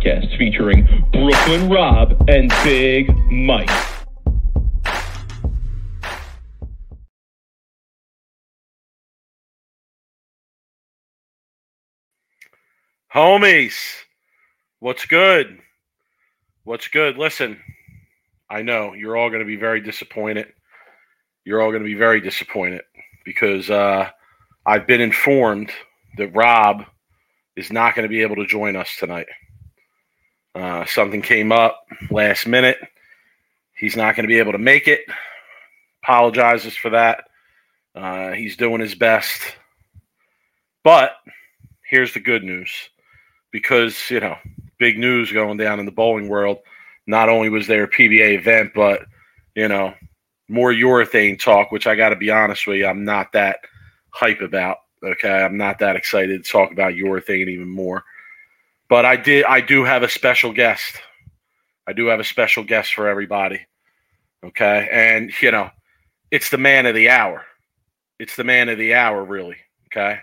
podcast featuring Brooklyn Rob and Big Mike. Homies, what's good? What's good? Listen, I know you're all going to be very disappointed. You're all going to be very disappointed because uh, I've been informed that Rob is not going to be able to join us tonight. Uh, something came up last minute. He's not going to be able to make it. Apologizes for that. Uh, he's doing his best. But here's the good news because, you know, big news going down in the bowling world. Not only was there a PBA event, but, you know, more urethane talk, which I got to be honest with you, I'm not that hype about. Okay. I'm not that excited to talk about urethane even more. But I did, I do have a special guest. I do have a special guest for everybody. Okay. And, you know, it's the man of the hour. It's the man of the hour, really. Okay.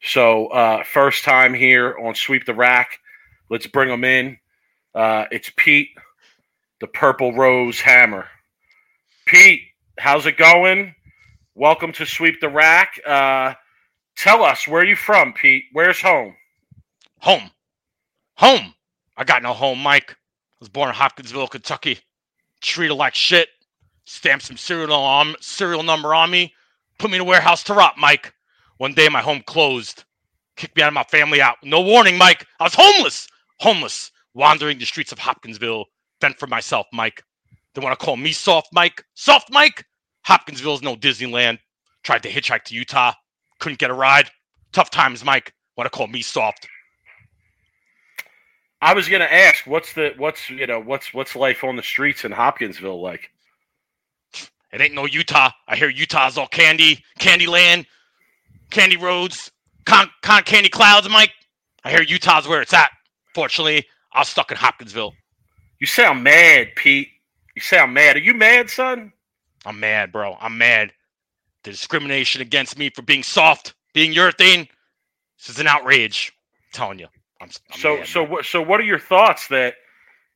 So, uh, first time here on Sweep the Rack. Let's bring him in. Uh, it's Pete, the Purple Rose Hammer. Pete, how's it going? Welcome to Sweep the Rack. Uh, tell us where you from, Pete. Where's home? Home. Home. I got no home, Mike. I was born in Hopkinsville, Kentucky. Treated like shit. Stamped some serial on um, serial number on me. Put me in a warehouse to rot, Mike. One day my home closed. Kicked me out of my family out. No warning, Mike. I was homeless. Homeless. Wandering the streets of Hopkinsville. Fend for myself, Mike. They want to call me soft Mike. Soft Mike? Hopkinsville's no Disneyland. Tried to hitchhike to Utah. Couldn't get a ride. Tough times, Mike. Want to call me soft. I was gonna ask, what's the what's you know what's what's life on the streets in Hopkinsville like? It ain't no Utah. I hear Utah's all candy, candy land, candy roads, con, con candy clouds, Mike. I hear Utah's where it's at. Fortunately, I was stuck in Hopkinsville. You sound mad, Pete. You sound mad. Are you mad, son? I'm mad, bro. I'm mad. The discrimination against me for being soft, being urethane. This is an outrage. I'm telling you. I'm, I'm so so what so what are your thoughts that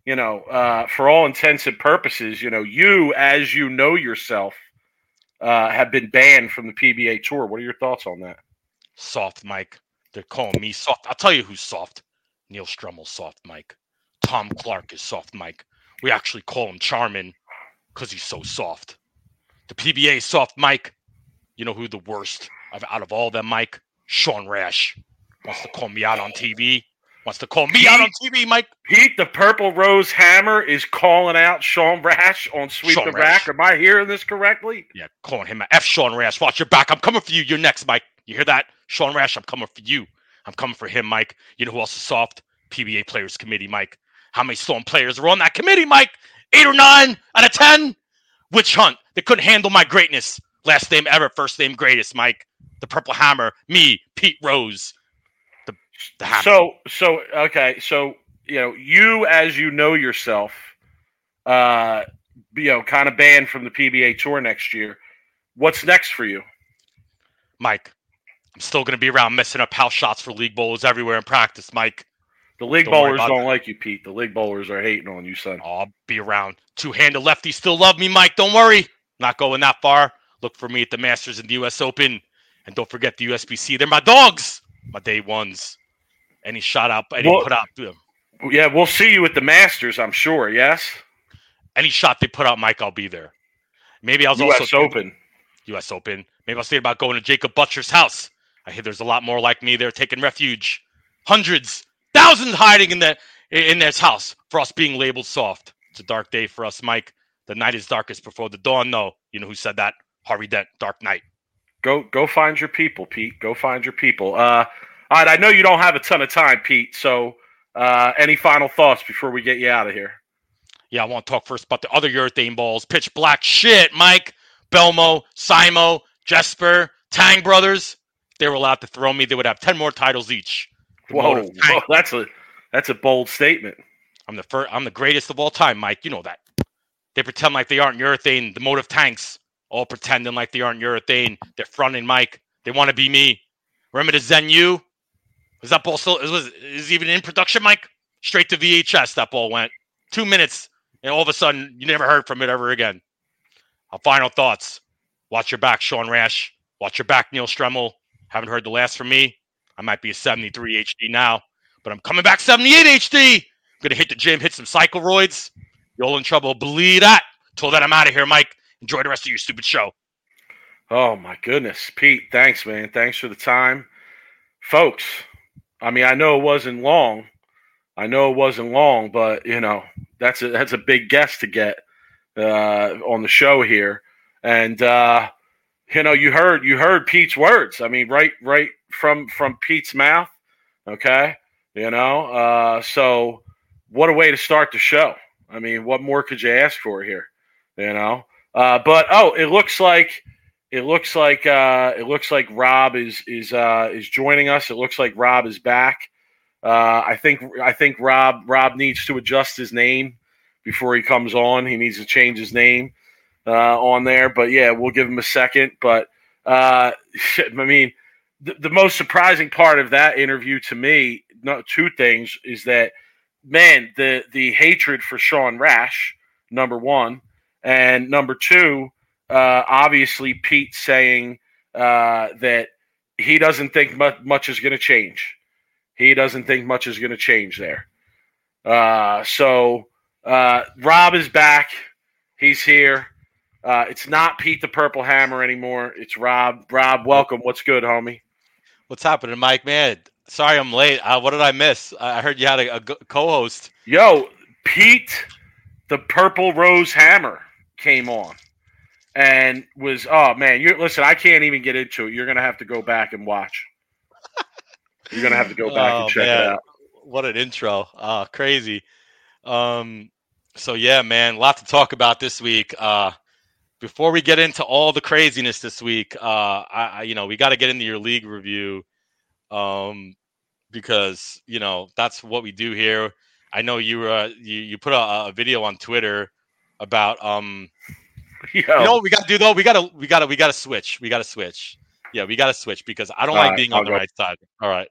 you know uh, for all intents and purposes you know you as you know yourself uh, have been banned from the PBA tour. What are your thoughts on that? soft, Mike. They're calling me soft. I'll tell you who's soft. Neil Stremmel's soft, Mike. Tom Clark is soft, Mike. We actually call him Charmin because he's so soft. The PBA soft, Mike. You know who the worst of out of all them, Mike? Sean Rash wants to call me out on TV. Wants to call me out on TV, Mike. Pete, the Purple Rose Hammer is calling out Sean Rash on Sweep Sean the Rash. Rack. Am I hearing this correctly? Yeah, calling him F. Sean Rash. Watch your back. I'm coming for you. You're next, Mike. You hear that? Sean Rash, I'm coming for you. I'm coming for him, Mike. You know who else is soft? PBA Players Committee, Mike. How many Storm players are on that committee, Mike? Eight or nine out of ten? Witch hunt. They couldn't handle my greatness. Last name ever, first name greatest, Mike. The Purple Hammer, me, Pete Rose. The Hammer. So so okay, so you know, you as you know yourself, uh you know, kind of banned from the PBA tour next year. What's next for you? Mike, I'm still going to be around messing up house shots for league bowlers everywhere in practice, Mike. The league Don't bowlers don't that. like you, Pete. The league bowlers are hating on you, son. I'll be around. Two-handed lefties still love me, Mike. Don't worry. Not going that far. Look for me at the Masters and the U.S. Open, and don't forget the USBC. They're my dogs, my day ones. Any shot out, any Well- put out, Yeah, we'll see you at the Masters, I'm sure. Yes, any shot they put out, Mike, I'll be there. Maybe I was U.S. also Open. U.S. Open. Maybe I was thinking about going to Jakob Butturff's house. I hear there's a lot more like me there taking refuge. Hundreds, thousands hiding in the in this house for us being labeled soft. It's a dark day for us, Mike. The night is darkest before the dawn. No, you know who said that? Harvey Dent. Dark Knight. Go go find your people, Pete. Go find your people. Uh, all right, I know you don't have a ton of time, Pete. So, uh, any final thoughts before we get you out of here? Yeah, I want to talk first about the other urethane balls. Pitch black shit, Mike. Belmo, Simo, Jesper, Tang brothers. If they were allowed to throw me, they would have 10 more titles each. Whoa, whoa, that's a that's a bold statement. I'm the first, I'm the greatest of all time, Mike. You know that. They pretend like they aren't urethane. The Motiv tanks all pretending like they aren't urethane. They're fronting Mike. They want to be me. Remember the Zen U? Was that ball still? Is is even in production, Mike? Straight to VHS. That ball went two minutes, and all of a sudden you never heard from it ever again. Our final thoughts. Watch your back, Sean Rash. Watch your back, Neil Stremmel. Haven't heard the last from me. I might be a 73 HD now, but I'm coming back 78 HD. I'm gonna hit the gym, hit some cycleroids. You're all in trouble. Believe that. Till then, I'm out of here, Mike. Enjoy the rest of your stupid show. Oh my goodness, Pete! Thanks, man. Thanks for the time, folks. I mean, I know it wasn't long. I know it wasn't long, but you know that's a that's a big guest to get uh, on the show here, and uh, you know you heard you heard Pete's words. I mean, right right from from Pete's mouth. Okay, you know. Uh, so what a way to start the show. I mean, what more could you ask for here? You know. Uh, but oh, it looks like it looks like uh, it looks like Rob is is uh, is joining us. It looks like Rob is back. Uh, I think I think Rob Rob needs to adjust his name before he comes on. He needs to change his name uh, on there. But yeah, we'll give him a second. But uh, I mean, the, the most surprising part of that interview to me, no, two things, is that man, the the hatred for Sean Rash, number one, and number two, uh, obviously Pete saying uh, that he doesn't think much, much is going to change. He doesn't think much is going to change there. Uh, so uh, Rob is back. He's here. Uh, it's not Pete the Purple Hammer anymore. It's Rob. Rob, welcome. What's good, homie? What's happening, Mike? Man, sorry I'm late. Uh, what did I miss? I I heard you had a, a co-host. Yo, Pete the Purple Rose Hammer came on and was oh man, you listen, I can't even get into it. You're gonna have to go back and watch. You're gonna have to go back Oh, and check man. it out. What an intro. Uh, crazy. Um, so yeah, man, a lot to talk about this week. Uh, before we get into all the craziness this week, uh, I, I you know, we got to get into your league review, um, because you know that's what we do here. I know you uh, you you put a, a video on Twitter about um, Yo, you know what we got to do though? We got to we got to we got to switch. We got to switch. Yeah, we got to switch because I don't All like right, being I'll on the go. right side. All right.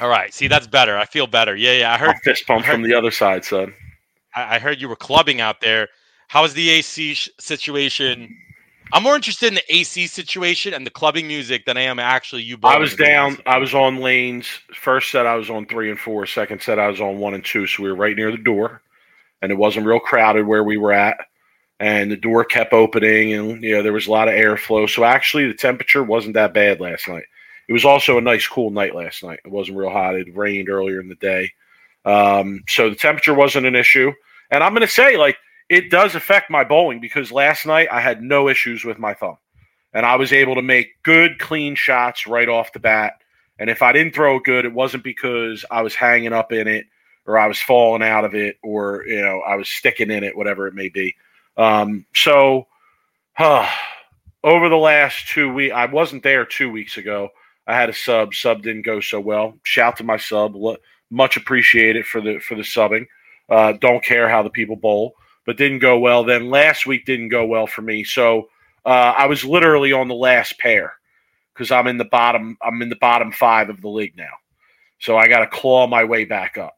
All right. See, that's better. I feel better. Yeah, yeah. I heard I'll fist pump from the other side, son. I I heard you were clubbing out there. How is the AC sh- situation? I'm more interested in the AC situation and the clubbing music than I am actually you. I was down. I was on lanes. First set, I was on three and four. Second set, I was on one and two. So we were right near the door, and it wasn't real crowded where we were at. And the door kept opening, and you know there was a lot of airflow. So actually, the temperature wasn't that bad last night. It was also a nice, cool night last night. It wasn't real hot. It rained earlier in the day, um, so the temperature wasn't an issue. And I'm going to say, like, it does affect my bowling because last night I had no issues with my thumb and I was able to make good, clean shots right off the bat. And if I didn't throw good, it wasn't because I was hanging up in it or I was falling out of it or you know I was sticking in it, whatever it may be. Um, so, huh, over the last two weeks, I wasn't there two weeks ago. I had a sub. Sub didn't go so well. Shout to my sub. Much appreciated for the for the subbing. Uh, don't care how the people bowl, but didn't go well. Then last week didn't go well for me. So uh, I was literally on the last pair because I'm in the bottom. I'm in the bottom five of the league now, so I got to claw my way back up.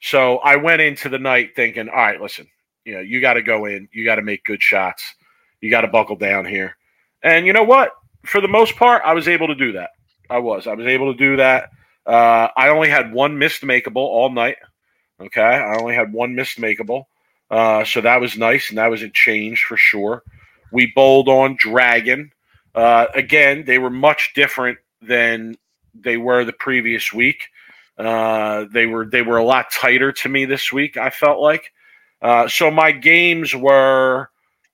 So I went into the night thinking, all right, listen, you know, you got to go in, you got to make good shots, you got to buckle down here, and you know what? For the most part, I was able to do that. I was, I was able to do that. Uh, I only had one missed makeable all night. Okay, I only had one missed makeable. Uh, so that was nice, and that was a change for sure. We bowled on Dragon. Uh, again, they were much different than they were the previous week. Uh, they were they were a lot tighter to me this week. I felt like. Uh, so my games were,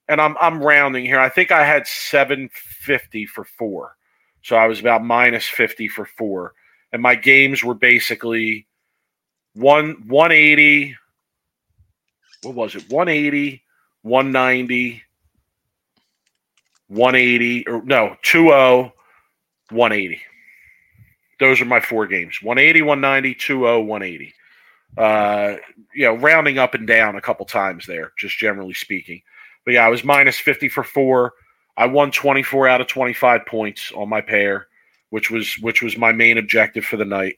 and I'm I'm rounding here. I think I had 750 for four, so I was about minus 50 for four, and my games were basically one 180, what was it? 180, 190, 180, or no, 20, 180. Those are my four games 180, 190, 20, 180. Uh, you know, rounding up and down a couple times there, just generally speaking. But yeah, I was minus 50 for four. I won 24 out of 25 points on my pair, which was which was my main objective for the night.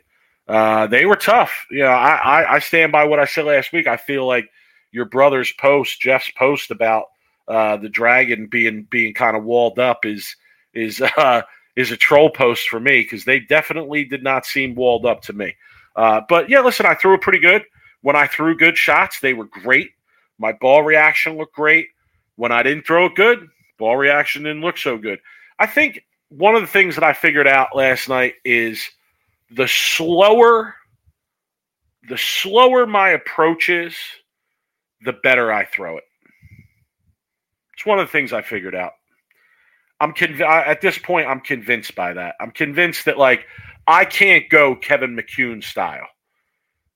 Uh, they were tough. You know, I, I, I stand by what I said last week. I feel like your brother's post, Jeff's post about uh, the dragon being being kind of walled up is is uh, is a troll post for me because they definitely did not seem walled up to me. Uh, but yeah, listen, I threw it pretty good. When I threw good shots, they were great. My ball reaction looked great. When I didn't throw it good, ball reaction didn't look so good. I think one of the things that I figured out last night is the slower the slower my approach is, the better I throw it. It's one of the things I figured out. I'm conv- at this point I'm convinced by that. I'm convinced that like I can't go Kevin McCune style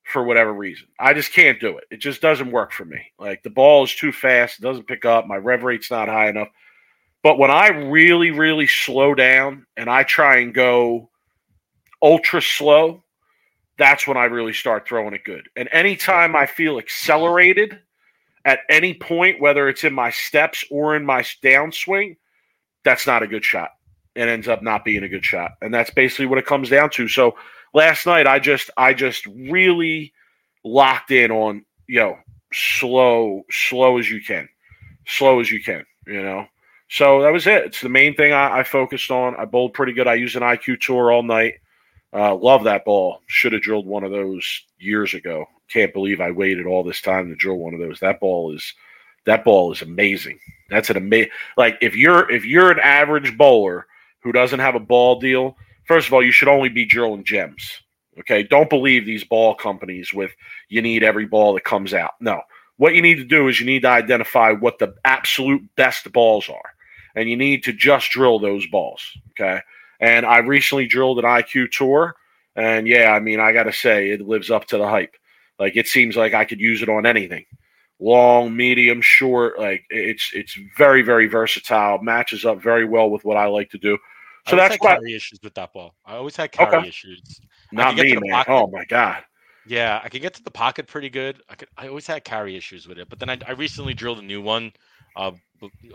for whatever reason. I just can't do it. It just doesn't work for me. Like the ball is too fast, it doesn't pick up, my rev rate's not high enough. But when I really, really slow down and I try and go ultra slow, that's when I really start throwing it good. And anytime I feel accelerated at any point, whether it's in my steps or in my downswing, that's not a good shot. It ends up not being a good shot. And that's basically what it comes down to. So last night I just I just really locked in on, you know, slow, slow as you can. Slow as you can, you know. So that was it. It's the main thing I, I focused on. I bowled pretty good. I used an IQ tour all night. Uh, love that ball. Should have drilled one of those years ago. Can't believe I waited all this time to drill one of those. That ball is that ball is amazing. That's an amazing. Like if you're if you're an average bowler who doesn't have a ball deal, first of all, you should only be drilling gems. Okay, don't believe these ball companies with you need every ball that comes out. No, what you need to do is you need to identify what the absolute best balls are, and you need to just drill those balls. Okay, and I recently drilled an IQ tour, and yeah, I mean I got to say it lives up to the hype. Like it seems like I could use it on anything long, medium, short. Like it's it's very very versatile. Matches up very well with what I like to do. So that's why carry issues with that ball. I always had carry okay. issues. Not me, man. Pocket. Oh my god. Yeah, I can get to the pocket pretty good. I could. I always had carry issues with it, but then I, I recently drilled a new one, uh,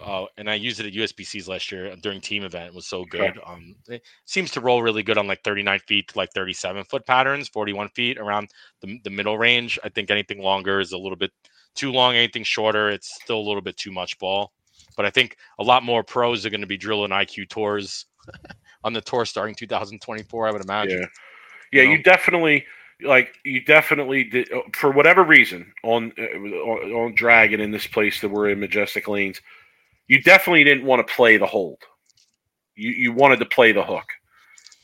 uh, and I used it at USBCs last year during team event. It was so good. Sure. Um, it seems to roll really good on like 39 feet to like 37 foot patterns, 41 feet around the the middle range. I think anything longer is a little bit too long, anything shorter, it's still a little bit too much ball. But I think a lot more pros are going to be drilling IQ tours on the tour starting 2024. I would imagine. Yeah, yeah, you, know? you definitely like you definitely did uh, for whatever reason on, uh, on on Dragon in this place that we're in Majestic Lanes. You definitely didn't want to play the hold. You you wanted to play the hook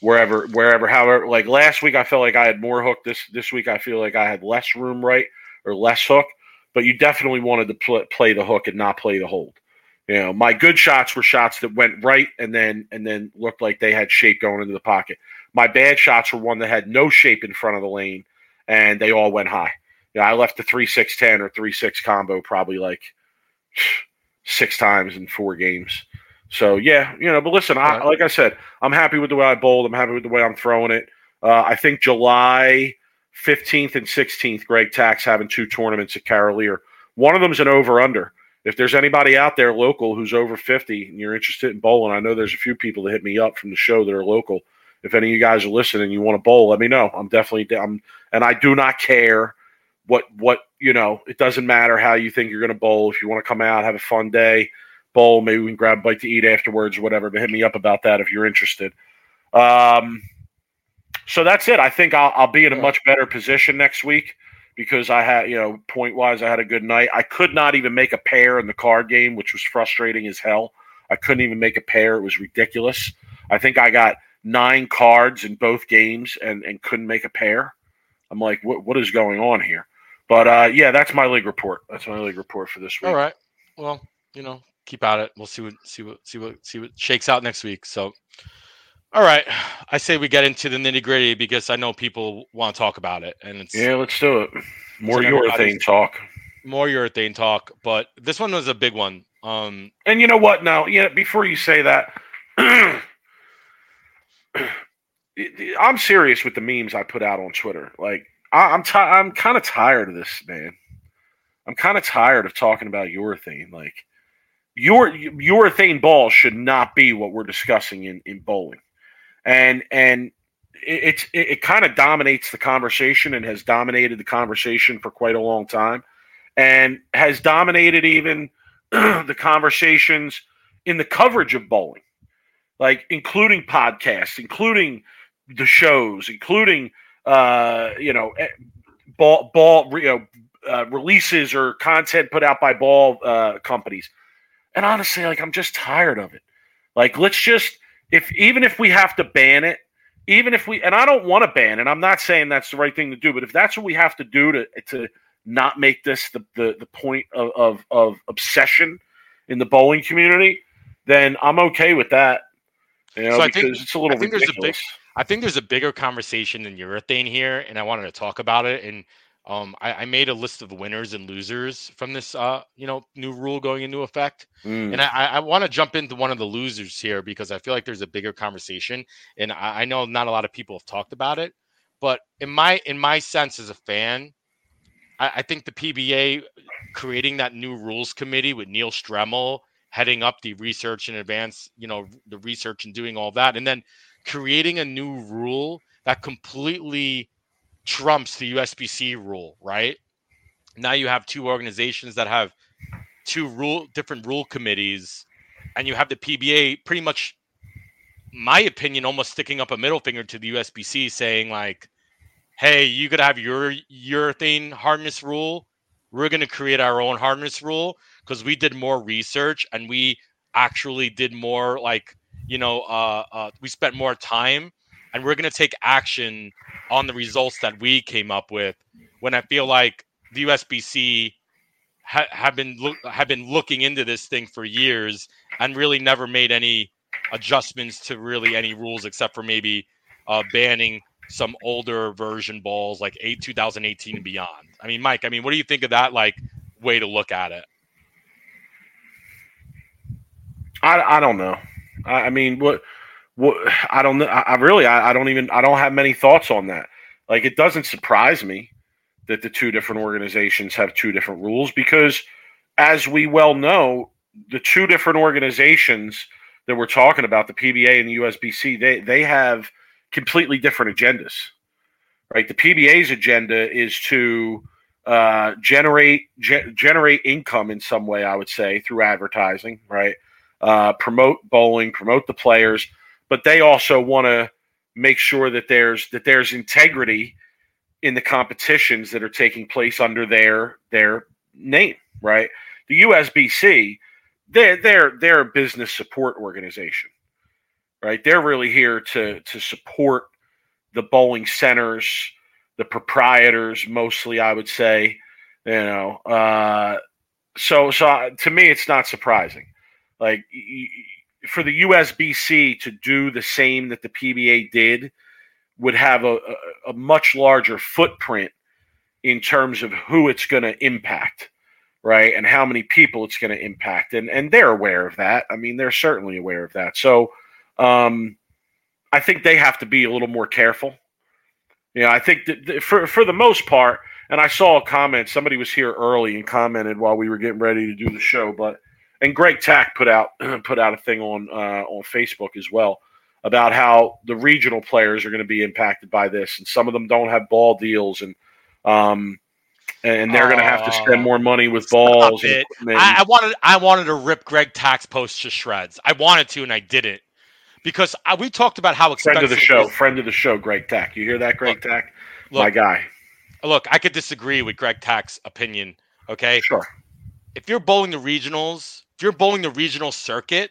wherever wherever however like last week I felt like I had more hook this this week I feel like I had less room right or less hook but you definitely wanted to pl- play the hook and not play the hold. You know, my good shots were shots that went right and then and then looked like they had shape going into the pocket. My bad shots were one that had no shape in front of the lane and they all went high. Yeah, I left the three six ten or three six combo probably like six times in four games. So yeah, you know, but listen, I, like I said, I'm happy with the way I bowled. I'm happy with the way I'm throwing it. Uh, I think July 15th and 16th, Greg Tack's having two tournaments at Carolier. One of them is an over under. If there's anybody out there local who's over 50 and you're interested in bowling, I know there's a few people that hit me up from the show that are local. If any of you guys are listening and you want to bowl, let me know. I'm definitely down. And I do not care what, what, you know, it doesn't matter how you think you're going to bowl. If you want to come out, have a fun day, bowl, maybe we can grab a bite to eat afterwards or whatever. But hit me up about that if you're interested. Um, so that's it. I think I'll, I'll be in a much better position next week because I had, you know, point wise, I had a good night. I could not even make a pair in the card game, which was frustrating as hell. I couldn't even make a pair. It was ridiculous. I think I got nine cards in both games and, and couldn't make a pair. I'm like, what, what is going on here? But uh, yeah, that's my league report. That's my league report for this week. All right. Well, you know, keep at it. We'll see what see what see what see what shakes out next week. So all right, I say we get into the nitty gritty because I know people want to talk about it, and it's yeah, let's do it. More your thing talk. more urethane talk, but this one was a big one. Um, And you know what? Now, yeah, before you say that, I'm serious with the memes I put out on Twitter. Like, I, I'm ti I'm kind of tired of this, man. I'm kind of tired of talking about urethane. Like, your urethane balls should not be what we're discussing in, in bowling, and and it, it, it kind of dominates the conversation and has dominated the conversation for quite a long time, and has dominated even the conversations in the coverage of bowling, like including podcasts, including the shows, including uh, you know eh, ball ball you know uh, releases or content put out by ball uh, companies. And honestly, like I'm just tired of it. Like let's just if even if we have to ban it, even if we and I don't want to ban it. I'm not saying that's the right thing to do, but if that's what we have to do to to not make this the the, the point of, of of obsession in the bowling community, then I'm okay with that. You know, So I because think- it's a little I think there's a big- I think there's a bigger conversation than urethane here, and I wanted to talk about it. And um, I, I made a list of winners and losers from this, uh, you know, new rule going into effect. Mm. And I, I want to jump into one of the losers here because I feel like there's a bigger conversation, and I, I know not a lot of people have talked about it. But in my in my sense as a fan, I, I think the PBA creating that new rules committee with Neil Stremmel heading up the research and advance, you know, the research and doing all that, and then creating a new rule that completely trumps the USBC rule, right? Now you have two organizations that have two rule different rule committees, and you have the PBA pretty much, my opinion, almost sticking up a middle finger to the USBC, saying like, "Hey, you could have your urethane hardness rule. We're going to create our own hardness rule because we did more research and we actually did more like you know uh, uh, we spent more time and we're going to take action on the results that we came up with when i feel like the usbc ha- have been look have been looking into this thing for years and really never made any adjustments to really any rules except for maybe uh, banning some older version balls like 8 2018 and beyond i mean mike i mean what do you think of that like way to look at it I, I don't know. I, I mean, what what I don't know. I, I really I, I don't even I don't have many thoughts on that. Like it doesn't surprise me that the two different organizations have two different rules because, as we well know, the two different organizations that we're talking about, the PBA and the USBC, they they have completely different agendas. Right, the PBA's agenda is to uh, generate ge- generate income in some way. I would say through advertising. Right uh, promote bowling, promote the players, but they also want to make sure that there's that there's integrity in the competitions that are taking place under their their name, right? The USBC, they're they're they're a business support organization, right? They're really here to to support the bowling centers, the proprietors, mostly, I would say, you know. Uh, so so to me, it's not surprising like for the USBC to do the same that the PBA did would have a, a, a much larger footprint in terms of who it's going to impact, right? And how many people it's going to impact. And and they're aware of that. I mean, they're certainly aware of that. So um, I think they have to be a little more careful. You know, I think that for for the most part, and I saw a comment. Somebody was here early and commented while we were getting ready to do the show, but and Greg Tack put out put out a thing on uh, on Facebook as well about how the regional players are going to be impacted by this, and some of them don't have ball deals, and um, and they're going to have to spend more money with balls. and I, I wanted I wanted to rip Greg Tack's post to shreds. I wanted to, and I didn't because I, we talked about how expensive. friend of the show, friend of the show, Greg Tack. You hear that, Greg Look, Tack? My guy. look, I could disagree with Greg Tack's opinion. Okay, Sure. if you're bowling the regionals, you're bowling the regional circuit,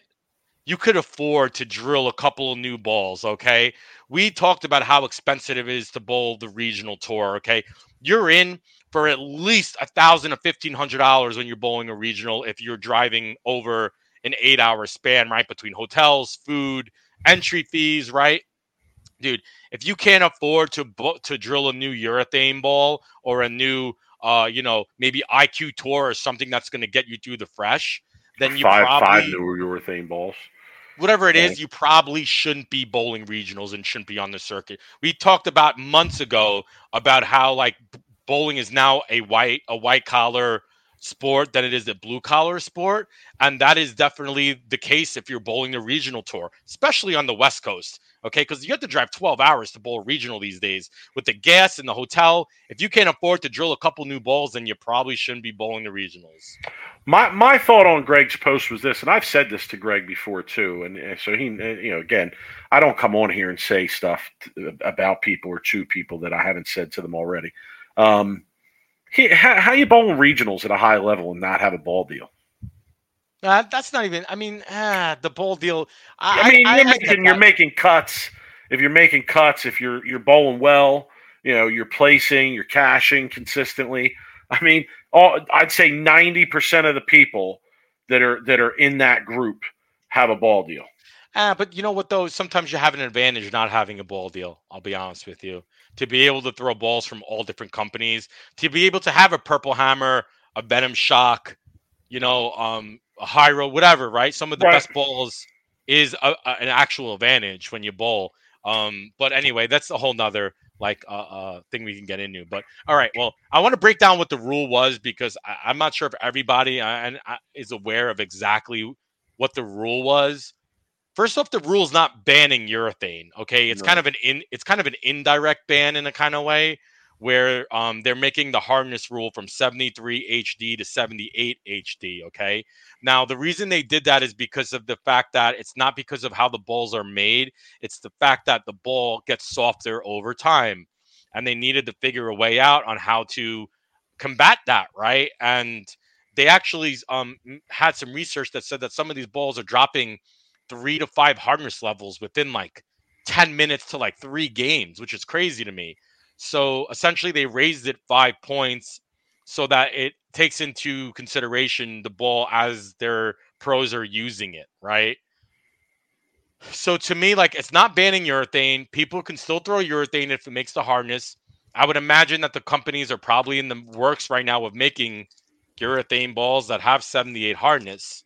you could afford to drill a couple of new balls. Okay, we talked about how expensive it is to bowl the regional tour. Okay, you're in for at least a thousand to fifteen hundred dollars when you're bowling a regional if you're driving over an eight hour span, right? Between hotels, food, entry fees, right? Dude, if you can't afford to bo- to drill a new urethane ball or a new uh, you know, maybe IQ Tour or something that's going to get you through the fresh, then you five probably five new urethane balls. whatever it Yeah. is, you probably shouldn't be bowling regionals and shouldn't be on the circuit. We talked about months ago about how like bowling is now a white a white collar sport than it is a blue collar sport, and that is definitely the case if you're bowling the regional tour, especially on the West Coast. Okay, because you have to drive 12 hours to bowl regional these days with the gas and the hotel. If you can't afford to drill a couple new balls, then you probably shouldn't be bowling the regionals. My my thought on Greg's post was this, and I've said this to Greg before too, and, and so he, uh, you know, again, I don't come on here and say stuff t- about people or to people that I haven't said to them already. Um, he, how, how you bowling regionals at a high level and not have a ball deal? Uh, that's not even. I mean, ah, the bowl deal. I, I mean, I- you're I making you're making cuts. If you're making cuts, if you're you're bowling well, you know, you're placing, you're cashing consistently. I mean, all I'd say ninety percent of the people that are that are in that group have a ball deal. Ah, but you know what though? Sometimes you have an advantage not having a ball deal. I'll be honest with you. To be able to throw balls from all different companies, to be able to have a purple hammer, a Venom shock, you know, um, a Hyro, whatever, right? Some of the Right. best balls is a, a- an actual advantage when you bowl. Um, but anyway, that's a whole nother like uh, uh thing we can get into. But all right, well, I want to break down what the rule was because I, I'm not sure if everybody uh, and uh, is aware of exactly what the rule was. First off, the rule's not banning urethane. Okay, it's No. kind of an in it's kind of an indirect ban in a kind of way where um, they're making the hardness rule from 73 HD to 78 HD. Okay, now the reason they did that is because of the fact that it's not because of how the balls are made; it's the fact that the ball gets softer over time, and they needed to figure a way out on how to combat that, right? And they actually um, had some research that said that some of these balls are dropping three to five hardness levels within like 10 minutes to like three games, which is crazy to me. So essentially, they raised it five points so that it takes into consideration the ball as their pros are using it, right? So to me, like it's not banning urethane. People can still throw urethane if it makes the hardness. I would imagine that the companies are probably in the works right now of making urethane balls that have 78 hardness.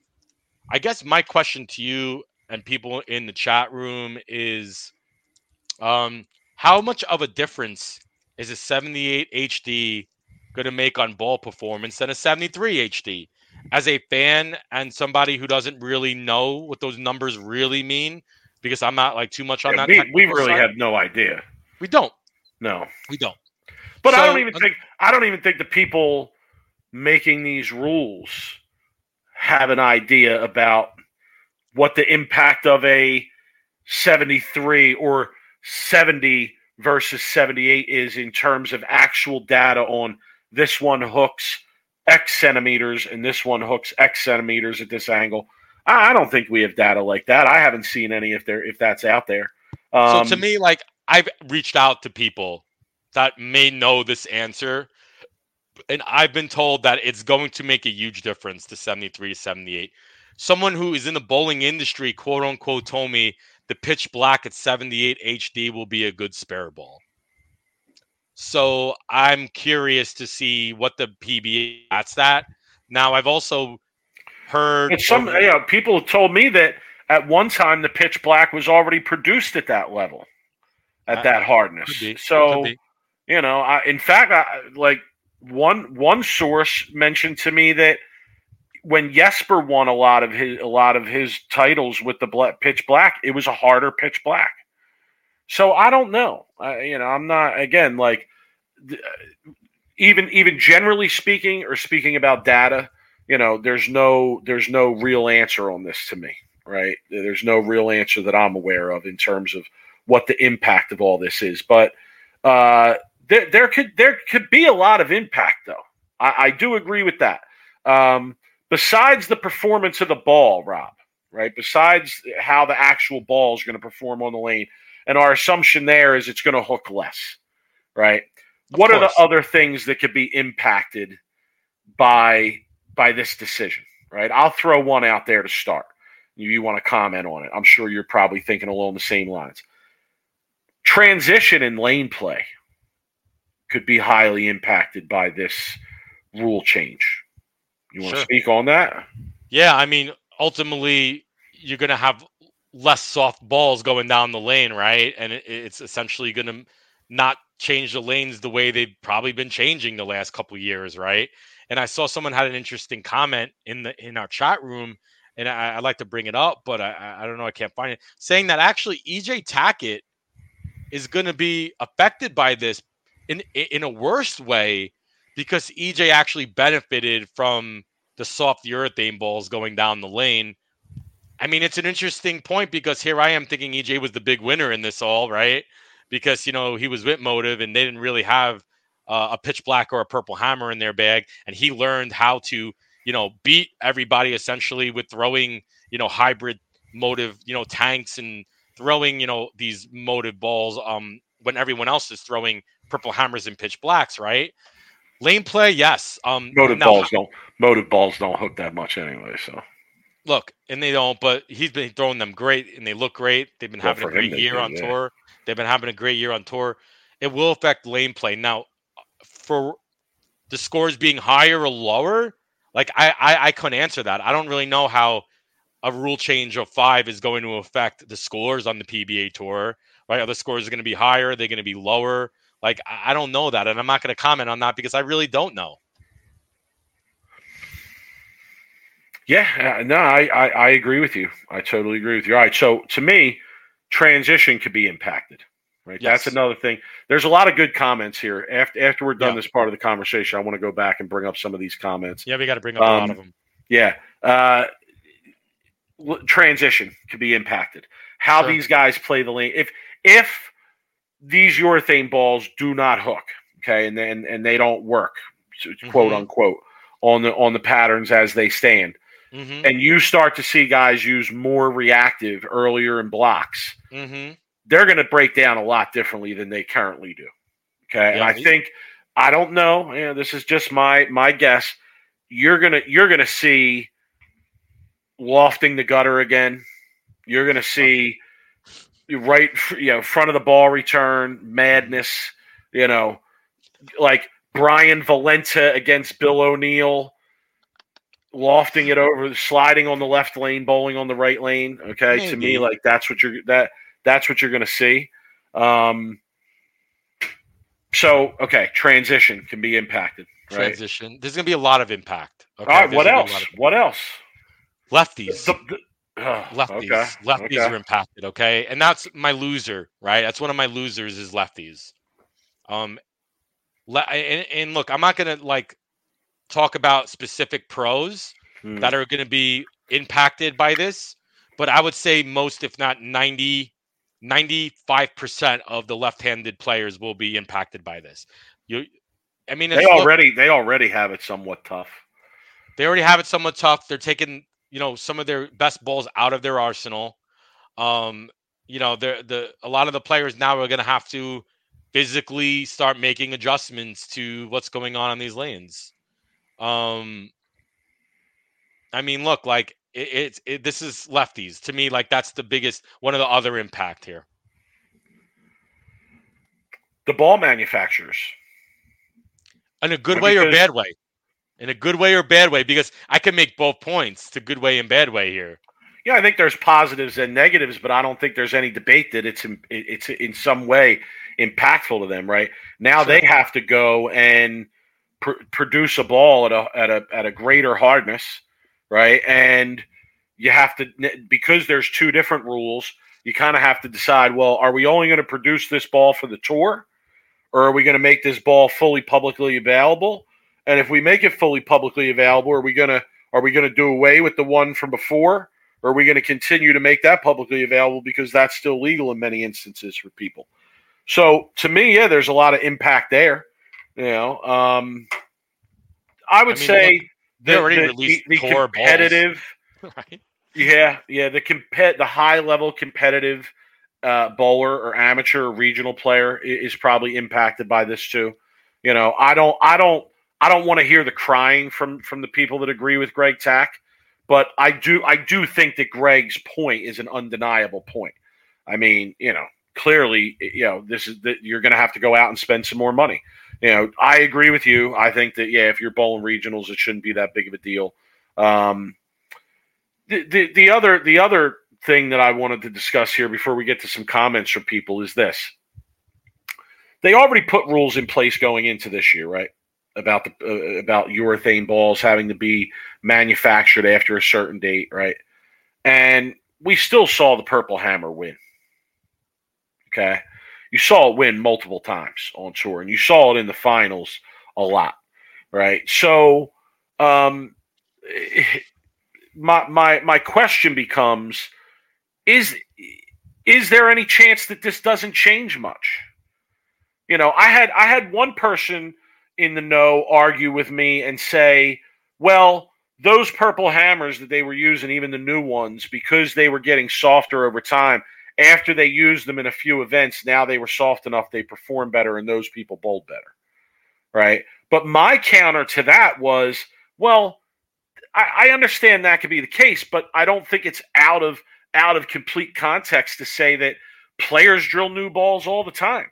I guess my question to you and people in the chat room is um how much of a difference is a 78 HD going to make on ball performance than a 73 HD? As a fan and somebody who doesn't really know what those numbers really mean, because I'm not like too much on Yeah, that. we, we really side. have no idea. we don't, No, we don't. but I don't even think I don't even think the people making these rules have an idea about what the impact of a 73 or 70 versus 78 is in terms of actual data on this one hooks X centimeters and this one hooks X centimeters at this angle. I I don't think we have data like that. I haven't seen any if there if that's out there. Um, so to me, like I've reached out to people that may know this answer, and I've been told that it's going to make a huge difference to 73 78. Someone who is in the bowling industry, quote unquote, told me the pitch black at 78 HD will be a good spare ball. So I'm curious to see what the PBA that's that. Now I've also heard And some, you know, people told me that at one time the pitch black was already produced at that level, at Uh, that hardness. could be, could So, you know, I, in fact, I, like one one source mentioned to me that when Jesper won a lot of his a lot of his titles with the black, pitch black, it was a harder pitch black. So I don't know. I, you know, I'm not again like even even generally speaking or speaking about data you know there's no there's no real answer on this to me right there's no real answer that i'm aware of in terms of what the impact of all this is but uh there, there could there could be a lot of impact though i, I do agree with that um besides the performance of the ball rob right besides how the actual ball is going to perform on the lane and our assumption there is it's going to hook less right? Of what are the other things that could be impacted by by this decision right? I'll throw one out there to start. You, you want to comment on it. I'm sure you're probably thinking along the same lines. Transition and lane play could be highly impacted by this rule change. You want Sure. to speak on that? Yeah, I mean, ultimately, you're going to have less soft balls going down the lane, right? And it, it's essentially going to not change the lanes the way they've probably been changing the last couple years, right? And I saw someone had an interesting comment in the in our chat room, and I, I'd like to bring it up, but I- I, I don't know, I can't find it, saying that actually EJ Tackett is going to be affected by this in in a worse way because EJ actually benefited from the soft urethane balls going down the lane. I mean, it's an interesting point because here I am thinking EJ was the big winner in this all, right? Because you know he was with Motiv and they didn't really have uh, a pitch black or a purple hammer in their bag, and he learned how to you know beat everybody essentially with throwing you know hybrid Motiv you know tanks and throwing you know these Motiv balls um when everyone else is throwing purple hammers and pitch blacks, right? Lane play, yes. Um, Motiv now, balls don't Motiv balls don't hook that much anyway. So look, and they don't, but he's been throwing them great and they look great. They've been Well, having a for him, great year do, on yeah. tour. They've been having a great year on tour. It will affect lane play. Now, for the scores being higher or lower, like I, I, I couldn't answer that. I don't really know how a rule change of five is going to affect the scores on the PBA tour. Right? Are the scores going to be higher? Are they going to be lower? Like I don't know that, and I'm not going to comment on that because I really don't know. yeah, uh, no, I, I I agree with you. I totally agree with you. All right, so to me, transition could be impacted. Right, that's another thing. There's a lot of good comments here. After after we're done Yeah. this part of the conversation, I want to go back and bring up some of these comments. Yeah, we got to bring up a lot Um, of them. Yeah. Uh, transition could be impacted. How Sure. these guys play the lane. If if these urethane balls do not hook, okay, and then and they don't work, so- quote Mhm. unquote, on the on the patterns as they stand, Mm-hmm. and you start to see guys use more reactive earlier in blocks, Mm-hmm. they're going to break down a lot differently than they currently do. Okay, and Yeah. I think I don't know. You know, this is just my my guess. You're gonna you're gonna see lofting the gutter again. You're gonna see right, you know, front of the ball return madness. You know, like Brian Valenta against Bill O'Neill, lofting it over, sliding on the left lane, bowling on the right lane. Okay, to me, like that's what you're that that's what you're going to see. Um, so okay, transition can be impacted. Right. transition. There's gonna be a lot of impact. Okay? All right. There's What gonna be a else? What else? Lefties. The- the- ugh, lefties. okay, Lefties okay. are impacted. Okay, and that's my loser. Right. That's one of my losers is lefties. Um, le- and, and look, I'm not gonna like talk about specific pros Hmm. that are gonna be impacted by this, but I would say most, if not 90. 95% of the left-handed players will be impacted by this. You I mean, They it's look- already they already have it somewhat tough. they already have it somewhat tough. They're taking, you know, some of their best balls out of their arsenal. Um, you know, the a lot of the players now are going to have to physically start making adjustments to what's going on in these lanes. Um, I mean, look, like it, it's it, this is lefties to me. Like that's the biggest one of the other impact here. The ball manufacturers. In a good way or bad way. In a good way or bad way, because I can make both points to good way and bad way here. Yeah, I think there's positives and negatives, but I don't think there's any debate that it's in, it's in some way impactful to them. Right now, Sure. they have to go and pr- produce a ball at a at a at a greater hardness, right? And you have to because there's two different rules. You kind of have to decide. Well, are we only going to produce this ball for the tour, or are we going to make this ball fully publicly available? And if we make it fully publicly available, are we going to are we to do away with the one from before? Or are we going to continue to make that publicly available because that's still legal in many instances for people? So to me, yeah, there's a lot of impact there. You know, um, I would I mean, say look, they the- already the, released the, the competitive, right? yeah, yeah, the compet the high level competitive uh, bowler or amateur or regional player is probably impacted by this too. You know, I don't, I don't, I don't want to hear the crying from from the people that agree with Greg Tack, but I do, I do think that Greg's point is an undeniable point. I mean, you know, clearly, you know, this is that you're going to have to go out and spend some more money. you know, I agree with you. I think that yeah, if you're bowling regionals, it shouldn't be that big of a deal. Um, the, the the other the other thing that I wanted to discuss here before we get to some comments from people is this: they already put rules in place going into this year, right? About the uh, about urethane balls having to be manufactured after a certain date, right? And we still saw the Purple Hammer win. Okay you saw it win multiple times on tour, and you saw it in the finals a lot, right? So, um, my my my question becomes: is is there any chance that this doesn't change much? You know, I had I had one person in the know argue with me and say, well, those purple hammers that they were using, even the new ones, because they were getting softer over time, after they used them in a few events, now they were soft enough, they performed better, and those people bowled better. Right. But my counter to that was, well, I, I understand that could be the case, but I don't think it's out of out of complete context to say that players drill new balls all the time.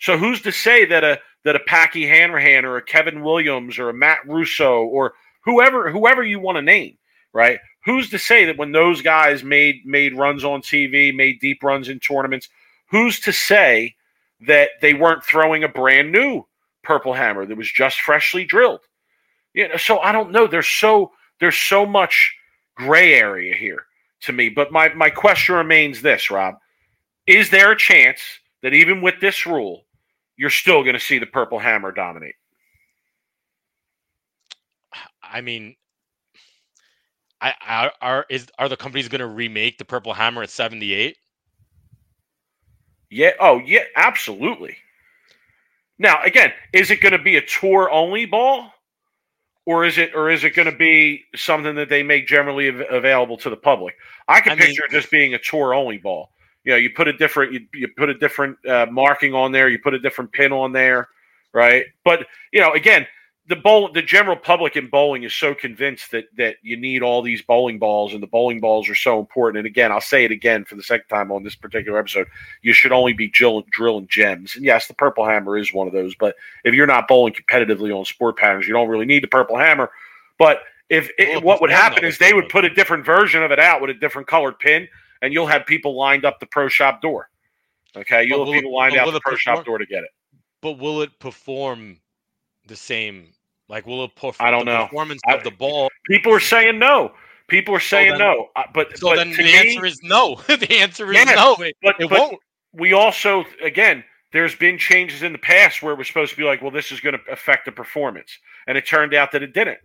So who's to say that a that a Packy Hanrahan or a Kevin Williams or a Matt Russo or whoever whoever you want to name, right? who's to say that when those guys made made runs on TV, made deep runs in tournaments, who's to say that they weren't throwing a brand new purple hammer that was just freshly drilled? You know, so I don't know. There's so there's so much gray area here to me. But my my question remains this, Rob: Is there a chance that even with this rule, you're still going to see the purple hammer dominate? I mean, I, are is are the companies going to remake the Purple Hammer at seventy eight? Yeah. Oh, yeah. Absolutely. Now, again, is it going to be a tour only ball, or is it, or is it going to be something that they make generally av- available to the public? I can I picture mean, just being a tour only ball. You know, you put a different, you, you put a different uh, marking on there, you put a different pin on there, right? But you know, again, the bowl the general public in bowling is so convinced that that you need all these bowling balls and the bowling balls are so important. And again i'll say it again for the second time on this particular episode you should only be drilling, drilling gems. And yes the purple hammer is one of those but if you're not bowling competitively on sport patterns you don't really need the purple hammer. But if it, what would happen is they would put a different version of it out with a different colored pin and you'll have people lined up the pro shop door okay you'll have people lined out the pro shop door to get it but will it perform the same like, will it perform? I don't know. Performance I, of the ball. People are saying no. People are saying so then, no. Uh, but so but then the me, answer is no. the answer is no. It, but, it but won't. We also, again, there's been changes in the past where it was supposed to be like, well, this is going to affect the performance, and it turned out that it didn't.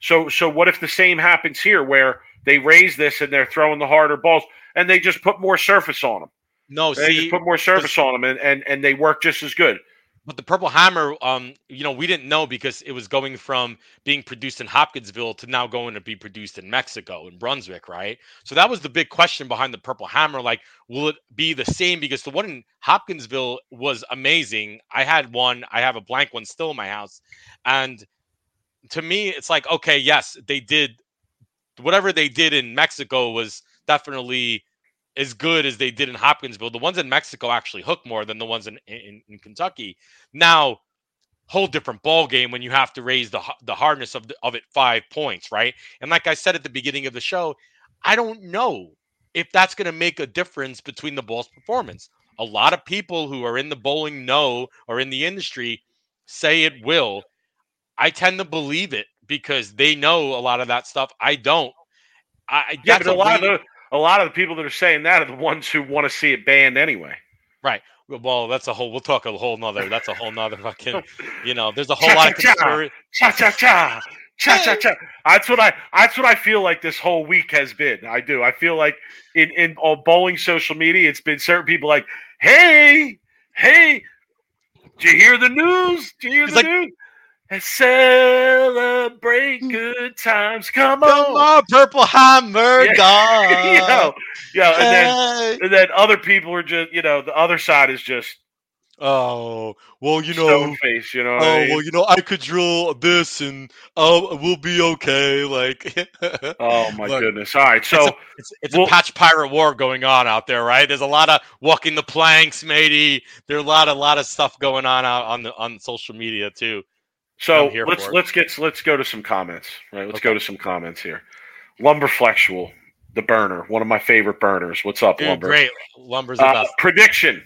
So, so what if the same happens here, where they raise this and they're throwing the harder balls, and they just put more surface on them? No, they see, just put more surface on them, and, and and they work just as good. But the Purple Hammer, um, you know, we didn't know because it was going from being produced in Hopkinsville to now going to be produced in Mexico, in Brunswick, right? So that was the big question behind the Purple Hammer. Like, will it be the same? Because the one in Hopkinsville was amazing. I had one, I have a blank one still in my house. And to me, it's like, okay, yes, they did whatever they did in Mexico was definitely as good as they did in Hopkinsville. The ones in Mexico actually hook more than the ones in, in, in Kentucky. Now, whole different ball game when you have to raise the the hardness of the, of it five points, right? And like I said at the beginning of the show, I don't know if that's going to make a difference between the ball's performance. A lot of people who are in the bowling know or in the industry say it will. I tend to believe it because they know a lot of that stuff. I don't. I yeah, but a lot of the a lot of the people that are saying that are the ones who want to see it banned anyway. Right. Well, that's a whole. We'll talk a whole nother. That's a whole nother fucking. You know, there's a whole lot of conspiracy. Cha cha cha. Cha cha cha. That's what I. That's what I feel like this whole week has been. I do. I feel like in in all bowling social media, it's been certain people like, "Hey, hey, did you hear the news? Did you hear the like, news? And celebrate good times. Come on, Come on Purple Hammer, yeah. God. you know, yeah, and then, and then other people are just, you know, the other side is just Oh, well, you know, stone face. You know. What I oh, mean? well, you know, I could drill this and oh, we'll be okay. Like, oh my Look, goodness! All right, it's so a, it's, it's well- a patch pirate war going on out there, right? There's a lot of walking the planks, matey. There's a lot, a lot of stuff going on out on the on social media too. So let's let's get let's go to some comments. Right, let's Okay. go to some comments here. Lumberflexual, the burner, one of my favorite burners. What's up, Dude, Lumber? great. Lumber's Uh, prediction: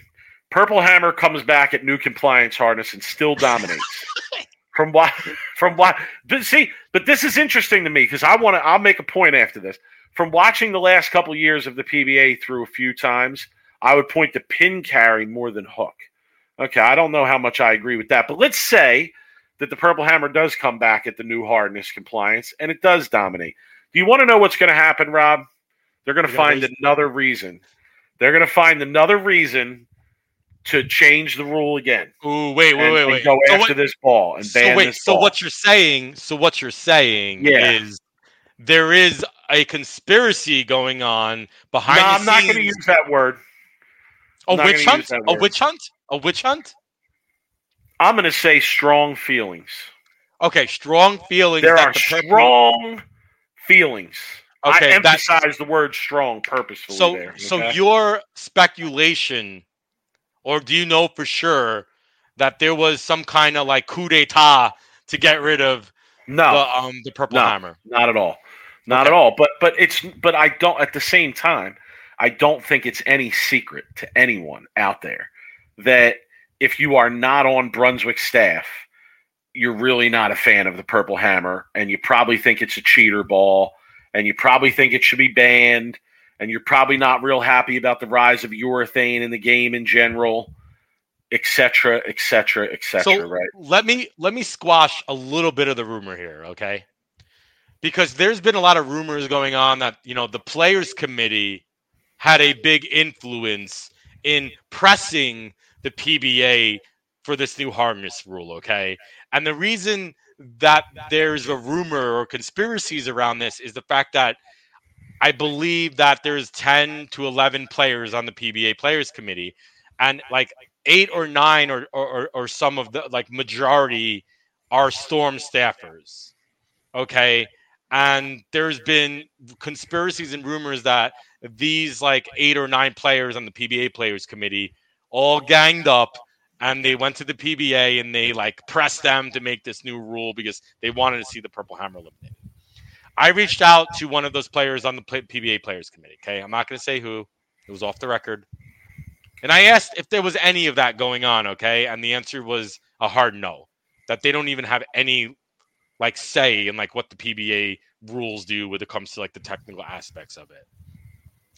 Purple Hammer comes back at new compliance hardness and still dominates. from what? From what? See, but this is interesting to me because I want to. I'll make a point after this. From watching the last couple years of the PBA through a few times, I would point to pin carry more than hook. Okay, I don't know how much I agree with that, but let's say that the Purple Hammer does come back at the new hardness compliance and it does dominate. Do you want to know what's going to happen, Rob? They're going to find another reason. They're going to find another reason to change the rule again Ooh, wait, wait, and, wait, and wait. go So after what- this ball and so ban wait, this so ball. what you're saying? So what you're saying Yeah. is there is a conspiracy going on behind no, I'm not going to use that word. a I'm witch hunt. A witch hunt. A witch hunt. I'm going to say strong feelings. Okay, strong feelings. There are the strong feelings. Okay, I emphasize the word strong purposefully So, there. so your speculation, or do you know for sure that there was some kind of like coup d'état to get rid of no, the um the purple No. hammer? not at all. Not Okay. at all. But but it's but I don't at the same time, I don't think it's any secret to anyone out there that if you are not on Brunswick staff, you're really not a fan of the Purple Hammer and you probably think it's a cheater ball and you probably think it should be banned and you're probably not real happy about the rise of urethane in the game in general, et cetera, et cetera, et cetera, So right? let me let me squash a little bit of the rumor here, okay? Because there's been a lot of rumors going on that you know the players committee had a big influence in pressing the PBA for this new hardness rule, okay? And the reason that there's a rumor or conspiracies around this is the fact that I believe that there's 10 to 11 players on the PBA players committee and like eight or nine or, or, or some of the like majority are storm staffers okay and there's been conspiracies and rumors that these like eight or nine players on the pba players committee all ganged up and they went to the pba and they like pressed them to make this new rule because they wanted to see the purple hammer eliminated i reached out to one of those players on the pba players committee okay i'm not going to say who it was off the record and I asked if there was any of that going on, okay? And the answer was a hard no. That they don't even have any like say in like what the PBA rules do when it comes to like the technical aspects of it.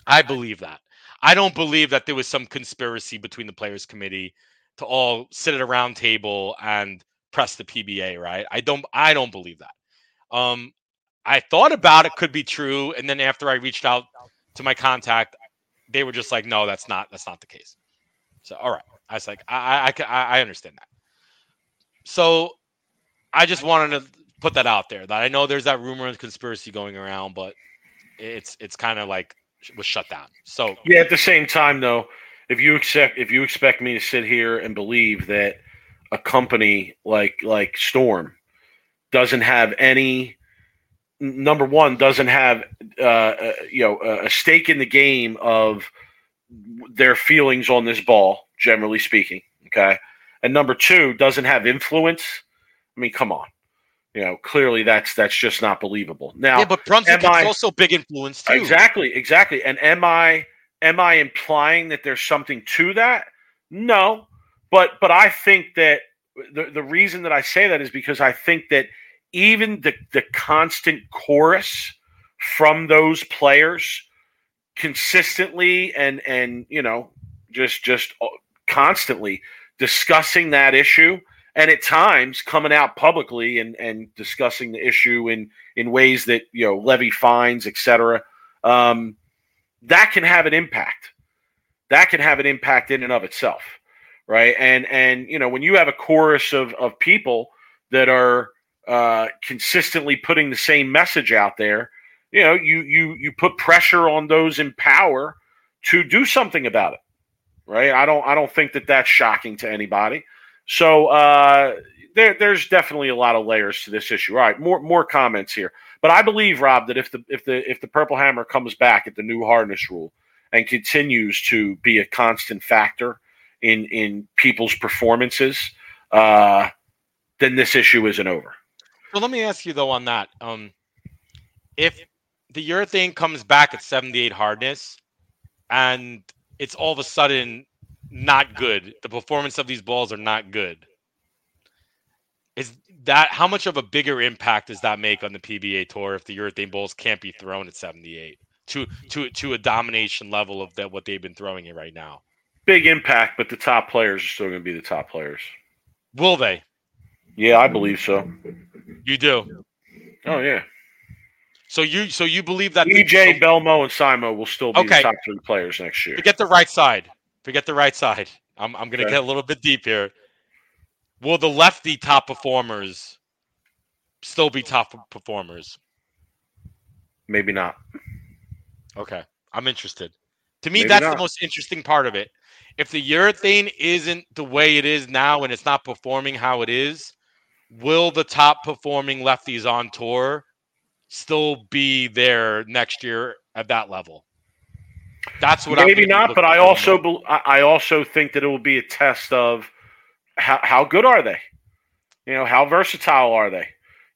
I believe that. I don't believe that there was some conspiracy between the players committee to all sit at a round table and press the PBA, right? I don't I don't believe that. Um I thought about it could be true and then after I reached out to my contact they were just like, no, that's not that's not the case. So all right, I was like, I I I, I understand that. So I just wanted to put that out there that I know there's that rumor and conspiracy going around, but it's it's kind of like was shut down. So Yeah, at the same time though, if you accept if you expect me to sit here and believe that a company like like Storm doesn't have any number one doesn't have uh, uh, you know a a stake in the game of their feelings on this ball generally speaking okay? And number two doesn't have influence. I mean come on you know clearly that's that's just not believable now yeah, but Brunswick is also big influence too. Exactly, exactly. And am I am I implying that there's something to that? No. But but I think that the, the reason that I say that is because I think that even the, the constant chorus from those players consistently and and you know just just uh, constantly discussing that issue and at times coming out publicly and and discussing the issue in in ways that you know levy fines, etc. Um, that can have an impact. That can have an impact in and of itself, right? And and you know when you have a chorus of of people that are uh, consistently putting the same message out there, you know you you you put pressure on those in power to do something about it, right? I don't I don't think that that's shocking to anybody. So uh, there, there's definitely a lot of layers to this issue. All right, more more comments here. But I believe Rob that if the if the if the Purple Hammer comes back at the new hardness rule and continues to be a constant factor in in people's performances, uh, then this issue isn't over. Well, let me ask you though on that. Um, if the urethane comes back at 78 hardness and it's all of a sudden not good, the performance of these balls are not good. Is that how much of a bigger impact does that make on the PBA tour if the urethane balls can't be thrown at 78 to to to a domination level of that what they've been throwing it right now? Big impact, but the top players are still going to be the top players. Will they? Yeah, I believe so. You do. Oh yeah. So you so you believe that the- EJ, so- Belmo, and Simo will still be Okay. the top three players next year. Get the right side. Forget the right side. I'm I'm gonna Okay. get a little bit deep here. Will the lefty top performers still be top performers? Maybe not. Okay. I'm interested. To me, Maybe that's not. the most interesting part of it. If the urethane isn't the way it is now and it's not performing how it is, will the top performing lefties on tour still be there next year at that level? That's what I'm Maybe not, but I also more. bel- I I also think that it will be a test of how how good are they? You know, how versatile are they?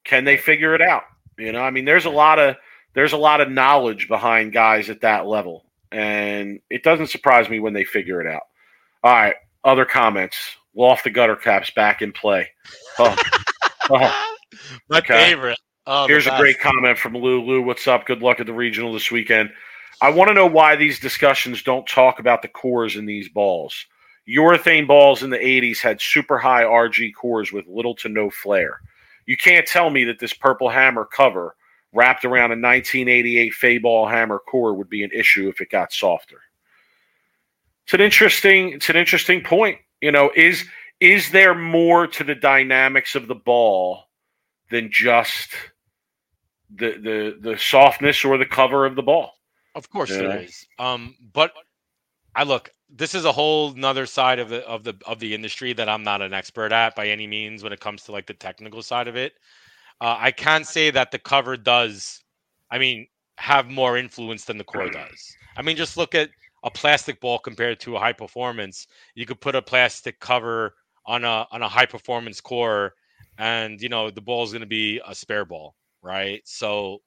Can they figure it out? You know, I mean, there's a lot of there's a lot of knowledge behind guys at that level, and it doesn't surprise me when they figure it out. All right, other comments. Loft the gutter caps back in play. Oh, oh. My Okay. favorite. Oh, Here's a great comment from Lou. Lou, what's up? Good luck at the regional this weekend. I want to know why these discussions don't talk about the cores in these balls. Urethane balls in the 80s had super high RG cores with little to no flare. You can't tell me that this purple hammer cover wrapped around a 1988 Fay hammer core would be an issue if it got softer. It's an interesting it's an interesting point. You know, is is there more to the dynamics of the ball than just the the the softness or the cover of the ball. Of course Yeah. there is. Um, but I look. This is a whole nother side of the of the of the industry that I'm not an expert at by any means when it comes to like the technical side of it. Uh, I can say that the cover does. I mean, have more influence than the core does. I mean, just look at a plastic ball compared to a high performance. You could put a plastic cover on a on a high performance core, and you know the ball is going to be a spare ball, right? So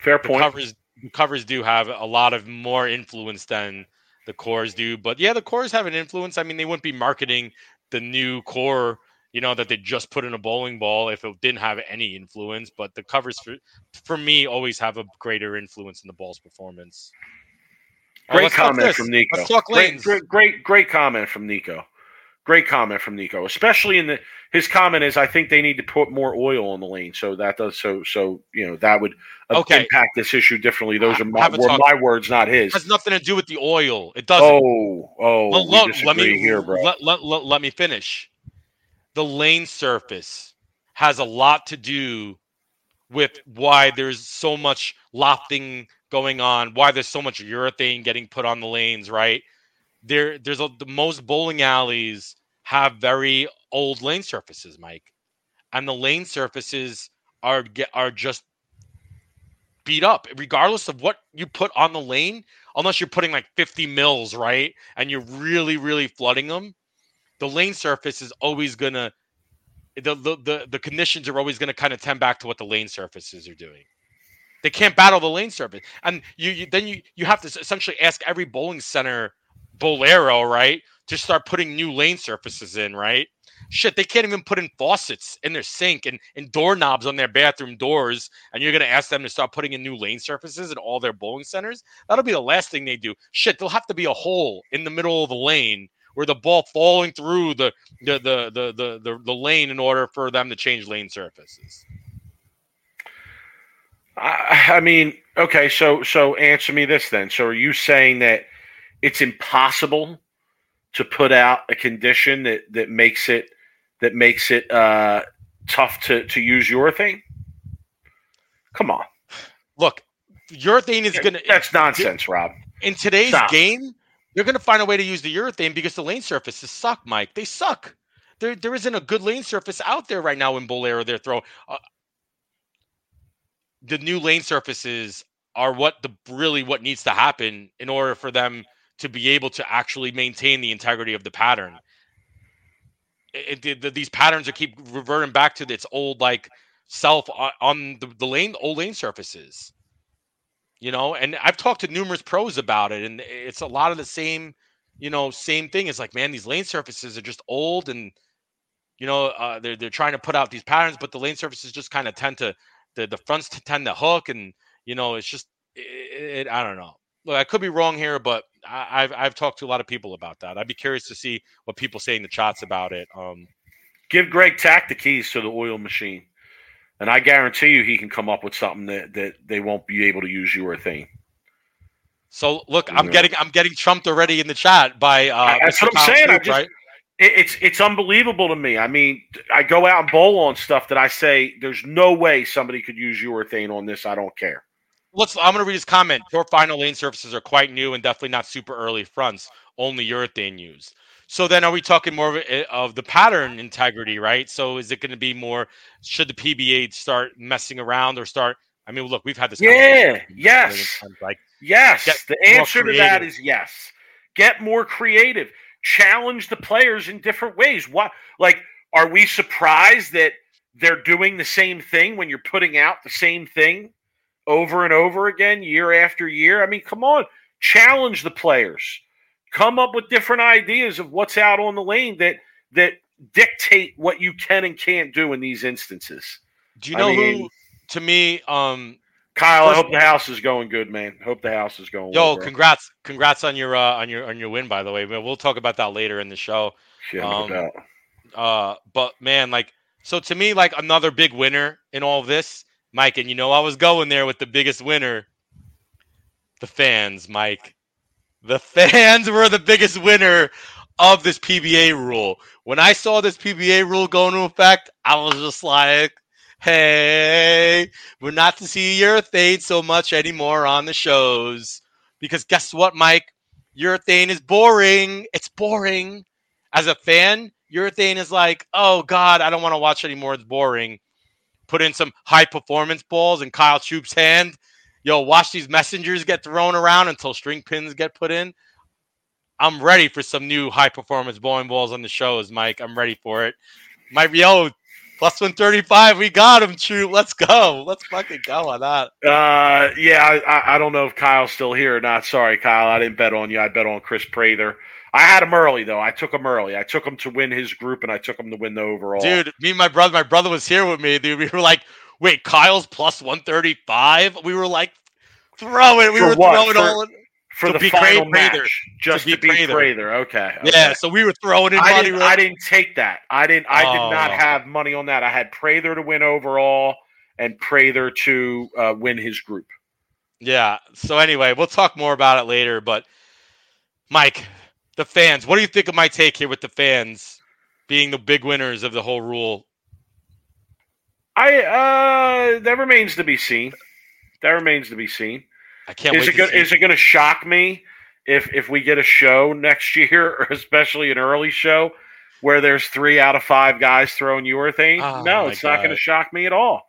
Fair point. covers covers do have a lot of more influence than the cores do. But yeah, the cores have an influence. I mean, they wouldn't be marketing the new core, you know, that they just put in a bowling ball if it didn't have any influence. But the covers for for me always have a greater influence in the ball's performance. Great comment from Nico. Great, great, great, great comment from Nico. Great comment from Nico. Especially in the his comment is I think they need to put more oil on the lane. So that does so so you know that would uh, Okay. impact this issue differently. Those are my, were my words, not his. It has nothing to do with the oil. It doesn't. Oh, oh, Well, look, let me here, bro. Let, let, let, let me finish. The lane surface has a lot to do with why there's so much lofting going on, why there's so much urethane getting put on the lanes, right? There there's a, the most bowling alleys have very old lane surfaces, Mike. And the lane surfaces are are just beat up regardless of what you put on the lane unless you're putting like 50 mils right and you're really really flooding them the lane surface is always gonna the the the, the conditions are always gonna kind of tend back to what the lane surfaces are doing they can't battle the lane surface and you, you then you you have to essentially ask every bowling center Bowlero right to start putting new lane surfaces in right? Shit they can't even put in faucets in their sink and, and doorknobs on their bathroom doors and you're going to ask them to start putting in new lane surfaces in all their bowling centers? That'll be the last thing they do. Shit there'll have to be a hole in the middle of the lane where the ball falling through the the the the the, the, the lane in order for them to change lane surfaces. I, I mean, okay, so so answer me this then. So are you saying that it's impossible to put out a condition that that makes it that makes it uh, tough to to use urethane? Come on, look urethane is going to that's nonsense, Rob. in today's Stop. game they're going to find a way to use the urethane because the lane surfaces suck, Mike. They suck. There, there isn't a good lane surface out there right now in Bowlero. They're throwing. Uh, the new lane surfaces are what the really what needs to happen in order for them to be able to actually maintain the integrity of the pattern. It, it, the, these patterns are keep reverting back to its old like self on, on the, the lane old lane surfaces. You know and i've talked to numerous pros about it and it's a lot of the same you know same thing. It's like man these lane surfaces are just old and you know uh, they're, they're trying to put out these patterns but the lane surfaces just kind of tend to the, the fronts tend to hook and you know it's just it, i don't know look i could be wrong here but I, have I've talked to a lot of people about that i'd be curious to see what people say in the chats about it um give greg tack the keys to the oil machine and I guarantee you he can come up with something that, that they won't be able to use urethane. So look, I'm getting I'm getting trumped already in the chat by uh that's what I'm saying. Just, right? it, it's it's unbelievable to me. I mean, I go out and bowl on stuff that I say there's no way somebody could use urethane on this. I don't care. Let's I'm gonna read his comment. Your final lane surfaces are quite new and definitely not super early fronts, only urethane used. So then, are we talking more of, eh, of the pattern integrity, right? So is it going to be more? Should the PBA start messing around or start? I mean, look, we've had this. Yeah. Yes. Like yes. The answer to that is yes. Get more creative. Challenge the players in different ways. What? Like, are we surprised that they're doing the same thing when you're putting out the same thing over and over again, year after year? I mean, come on, challenge the players come up with different ideas of what's out on the lane that that dictate what you can and can't do in these instances. Do you know I mean, who? To me, um, Kyle, I hope the house is going good, man. Hope the house is going. Yo, well, congrats, congrats on your uh, on your on your win, by the way. We'll talk about that later in the show. Yeah, um, no uh, but man, like, so to me, like another big winner in all this, Mike. And you know, I was going there with the biggest winner, the fans, Mike. The fans were the biggest winner of this PBA rule. When I saw this PBA rule go into effect, I was just like, hey, we're not to see urethane so much anymore on the shows. Because guess what, Mike? Urethane is boring. It's boring. As a fan, urethane is like, oh God, I don't want to watch anymore. It's boring. Put in some high performance balls in Kyle Troup's hand yo, watch these messengers get thrown around until string pins get put in. I'm ready for some new high performance bowling balls on the shows, Mike. I'm ready for it. My yo, plus 135, we got him, True. Let's go. Let's fucking go on that. Uh, yeah, I, I don't know if Kyle's still here or not. Sorry, Kyle. I didn't bet on you. I bet on Chris Prather. I had him early though. I took him early. I took him to win his group, and I took him to win the overall. Dude, me and my brother, my brother was here with me. Dude, we were like, wait, Kyle's plus 135? We were like, throw it. We for were what? throwing for, all in. For the final match, Prather. just to, to beat Prather. Prather. Okay, okay. Yeah, so we were throwing in I didn't, I didn't take that. I didn't. I oh. did not oh. have money on that. I had Prather to win overall and Prather to uh, win his group. Yeah. So anyway, we'll talk more about it later. But Mike, the fans, what do you think of my take here with the fans being the big winners of the whole rule? I uh that remains to be seen. That remains to be seen. I can't is wait. It go, is it going to shock me if if we get a show next year, or especially an early show, where there's three out of five guys throwing urethane? Oh, no, it's God. not going to shock me at all.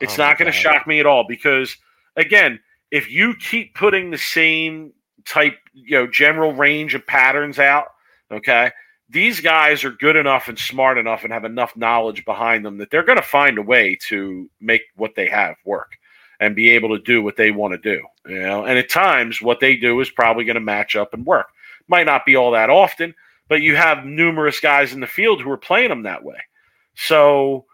It's oh, not going to shock me at all because again, if you keep putting the same type, you know, general range of patterns out, okay, these guys are good enough and smart enough and have enough knowledge behind them that they're going to find a way to make what they have work and be able to do what they want to do. You know, and at times what they do is probably going to match up and work. Might not be all that often, but you have numerous guys in the field who are playing them that way. So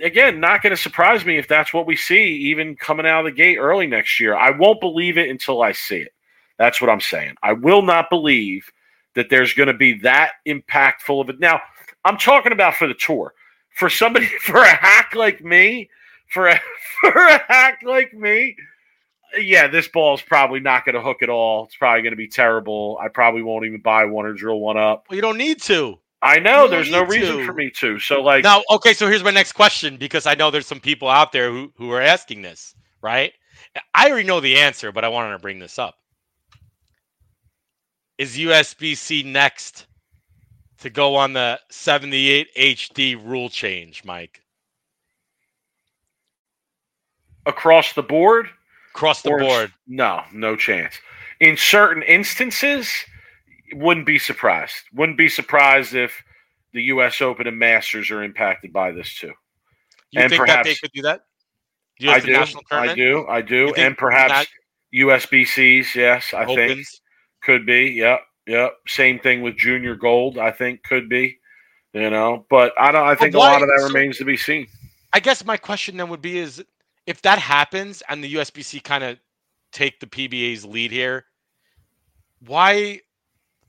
again, not going to surprise me if that's what we see even coming out of the gate early next year. I won't believe it until I see it. That's what I'm saying. I will not believe that there's going to be that impactful of it. Now, I'm talking about for the tour. For somebody, for a hack like me, for a, for a hack like me, yeah, this ball is probably not going to hook at all. It's probably going to be terrible. I probably won't even buy one or drill one up. Well, you don't need to. I know there's no reason to. for me to. So like now, okay. So here's my next question because I know there's some people out there who who are asking this, right? I already know the answer, but I wanted to bring this up. Is USBC next to go on the 78 HD rule change, Mike? Across the board? Across the Or- board. No, no chance. In certain instances, wouldn't be surprised. Wouldn't be surprised if the U.S. Open and Masters are impacted by this too. You And think that they could do that? I do, I do, I do, You think and perhaps that- USBCs. Yes, I think Opens. Could be. Yep, yep. Same thing with Junior Gold. I think could be. You know, but I don't. I think a lot of that so- remains to be seen. I guess my question then would be is if that happens and the USBC kind of take the PBA's lead here, why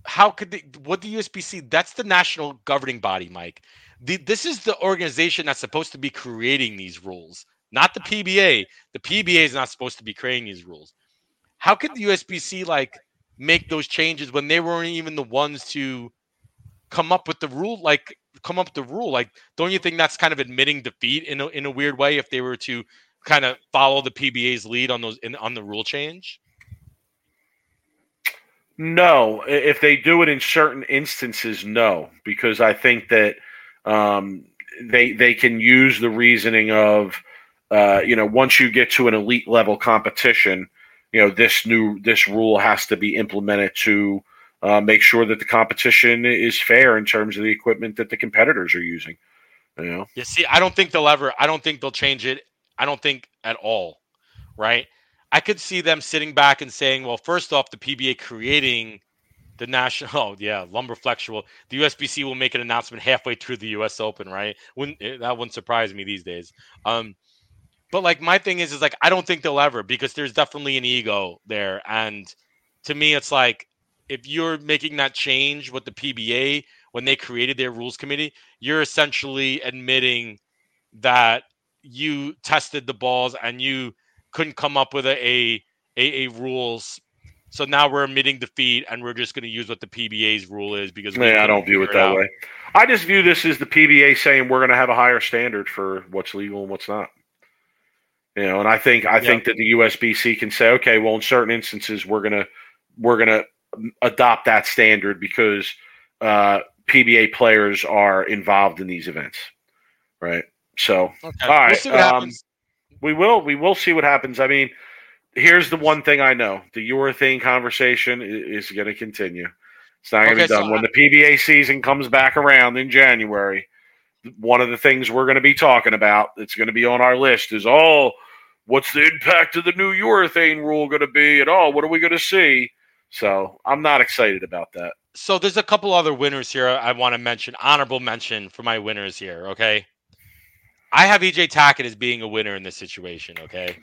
how could they what the USBC that's the national governing body, Mike. The, this is the organization that's supposed to be creating these rules, not the PBA. The PBA is not supposed to be creating these rules. How could the USBC like make those changes when they weren't even the ones to come up with the rule like come up with the rule. Like don't you think that's kind of admitting defeat in a, in a weird way if they were to kind of follow the PBA's lead on those in, on the rule change? No, if they do it in certain instances, no, because I think that um, they they can use the reasoning of uh, you know once you get to an elite level competition, you know this new this rule has to be implemented to uh, make sure that the competition is fair in terms of the equipment that the competitors are using. You know, You see, I don't think they'll ever. I don't think they'll change it. I don't think at all. Right? I could see them sitting back and saying, "Well, first off, the PBA creating the national. Oh yeah, lumber flexible. The USBC will make an announcement halfway through the U.S. Open. Right? Wouldn't eh, that wouldn't surprise me these days. Um, but like my thing is, is like I don't think they'll ever because there's definitely an ego there, and to me, it's like if you're making that change with the PBA when they created their rules committee, you're essentially admitting that you tested the balls and you couldn't come up with a a, a, rules. So now we're admitting defeat and we're just going to use what the PBA's rule is because yeah, I don't view it that way. I just view this as the PBA saying we're going to have a higher standard for what's legal and what's not. You know, and I think I Yeah. think that the USBC can say, okay, well, in certain instances, we're gonna we're gonna adopt that standard because uh, PBA players are involved in these events, right? So Okay. All right, we'll um, we will we will see what happens. I mean, here's the one thing I know: the urethane conversation i- is going to continue. It's not going to Okay, be done so when the PBA season comes back around in January. One of the things we're going to be talking about that's going to be on our list is oh, what's the impact of the new urethane rule going to be, at all? what are we going to see? So I'm not excited about that. So there's a couple other winners here I want to mention. Honorable mention for my winners here. Okay. I have EJ Tackett as being a winner in this situation. Okay.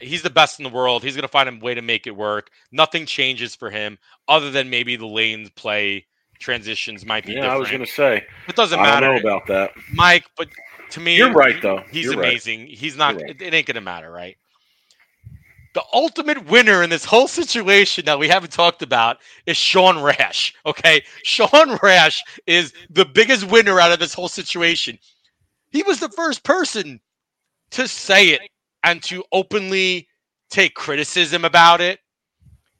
He's the best in the world. He's going to find a way to make it work. Nothing changes for him other than maybe the lanes play transitions might be Yeah, different. I was going to say it doesn't I matter, don't know about that. Mike. But to me, You're right, though. He's You're right. amazing. He's not. Right. It, ain't to matter, right? The ultimate winner in this whole situation that we haven't talked about is Sean Rash. Okay. Sean Rash is the biggest winner out of this whole situation. He was the first person to say it and to openly take criticism about it.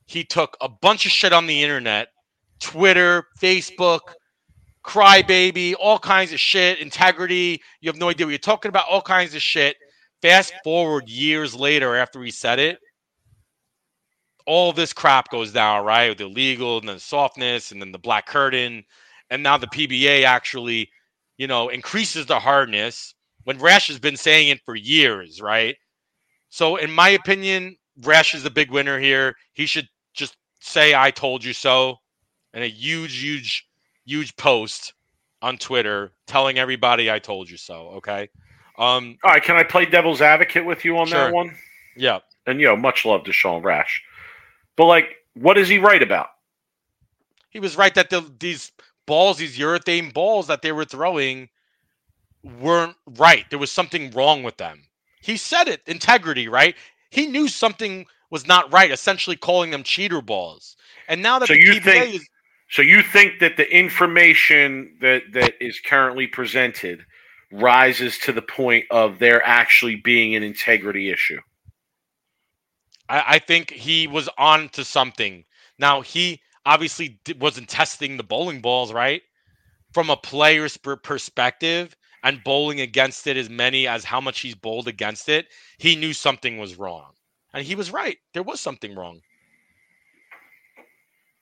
He took a bunch of shit on the internet, Twitter, Facebook, crybaby, all kinds of shit, integrity. You have no idea what you're talking about, all kinds of shit. Fast forward years later after he said it, all this crap goes down, right? With the legal and then softness and then the black curtain. And now the PBA actually, you know, increases the hardness when Rash has been saying it for years, right? So, in my opinion, Rash is the big winner here. He should just say, I told you so. And a huge, huge, huge post on Twitter telling everybody I told you so. Okay. Um, All right, can I play devil's advocate with you on Sure. that one? yeah. And you know, much love to Sean Rash, but like, what is he right about? He was right that the, these balls, these urethane balls that they were throwing, weren't right. There was something wrong with them. He said it, integrity, right? He knew something was not right, essentially calling them cheater balls. And now that So the you PBA think- is So you think that the information that that is currently presented rises to the point of there actually being an integrity issue? I, I think he was on to something. Now he obviously wasn't testing the bowling balls, right? From a player's per- perspective and bowling against it as many as how much he's bowled against it, he knew something was wrong. And he was right. There was something wrong.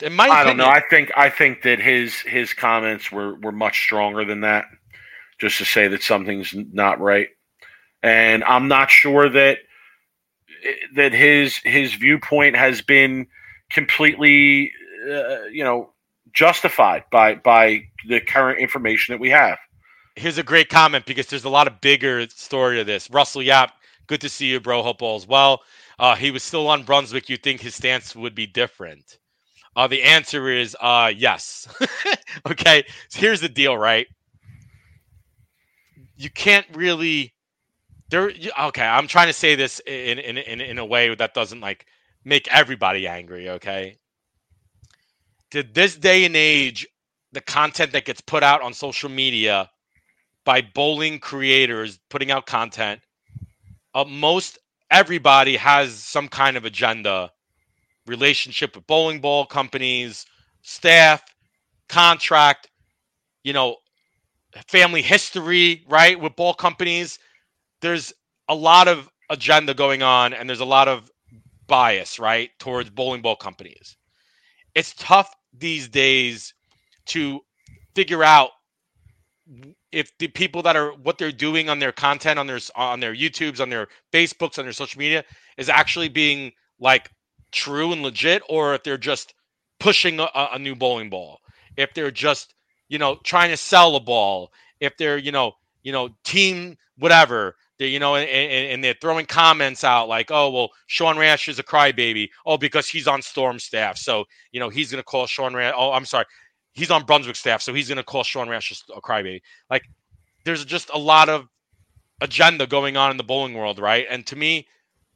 In my I don't know. I think I think that his his comments were were much stronger than that, just to say that something's not right. And I'm not sure that that his his viewpoint has been completely, uh, you know, justified by by the current information that we have. here's a great comment because there's a lot of bigger story to this. Russell Yap, good to see you, bro. Hope all's well. Uh, he was still on Brunswick. You think his stance would be different? Uh, the answer is uh, yes. okay, so here's the deal, right? You can't really there. Okay, I'm trying to say this in in in, in a way that doesn't like make everybody angry. Okay, to this day and age, the content that gets put out on social media by bowling creators putting out content, uh, most everybody has some kind of agenda, relationship with bowling ball companies, staff, contract, you know, family history, right, with ball companies. There's a lot of agenda going on, and there's a lot of bias, right, towards bowling ball companies. It's tough these days to figure out if the people that are what they're doing on their content on their on their YouTubes, on their Facebooks, on their social media is actually being like true and legit, or if they're just pushing a, a new bowling ball, if they're just you know trying to sell a ball, if they're you know you know team whatever. They, you know, and, and, they're throwing comments out like, "Oh, well, Sean Rash is a crybaby. Oh, because he's on Storm staff, so you know he's going to call Sean Rash. Oh, I'm sorry, he's on Brunswick staff, so he's going to call Sean Rash a crybaby. Like, there's just a lot of agenda going on in the bowling world, right? And to me,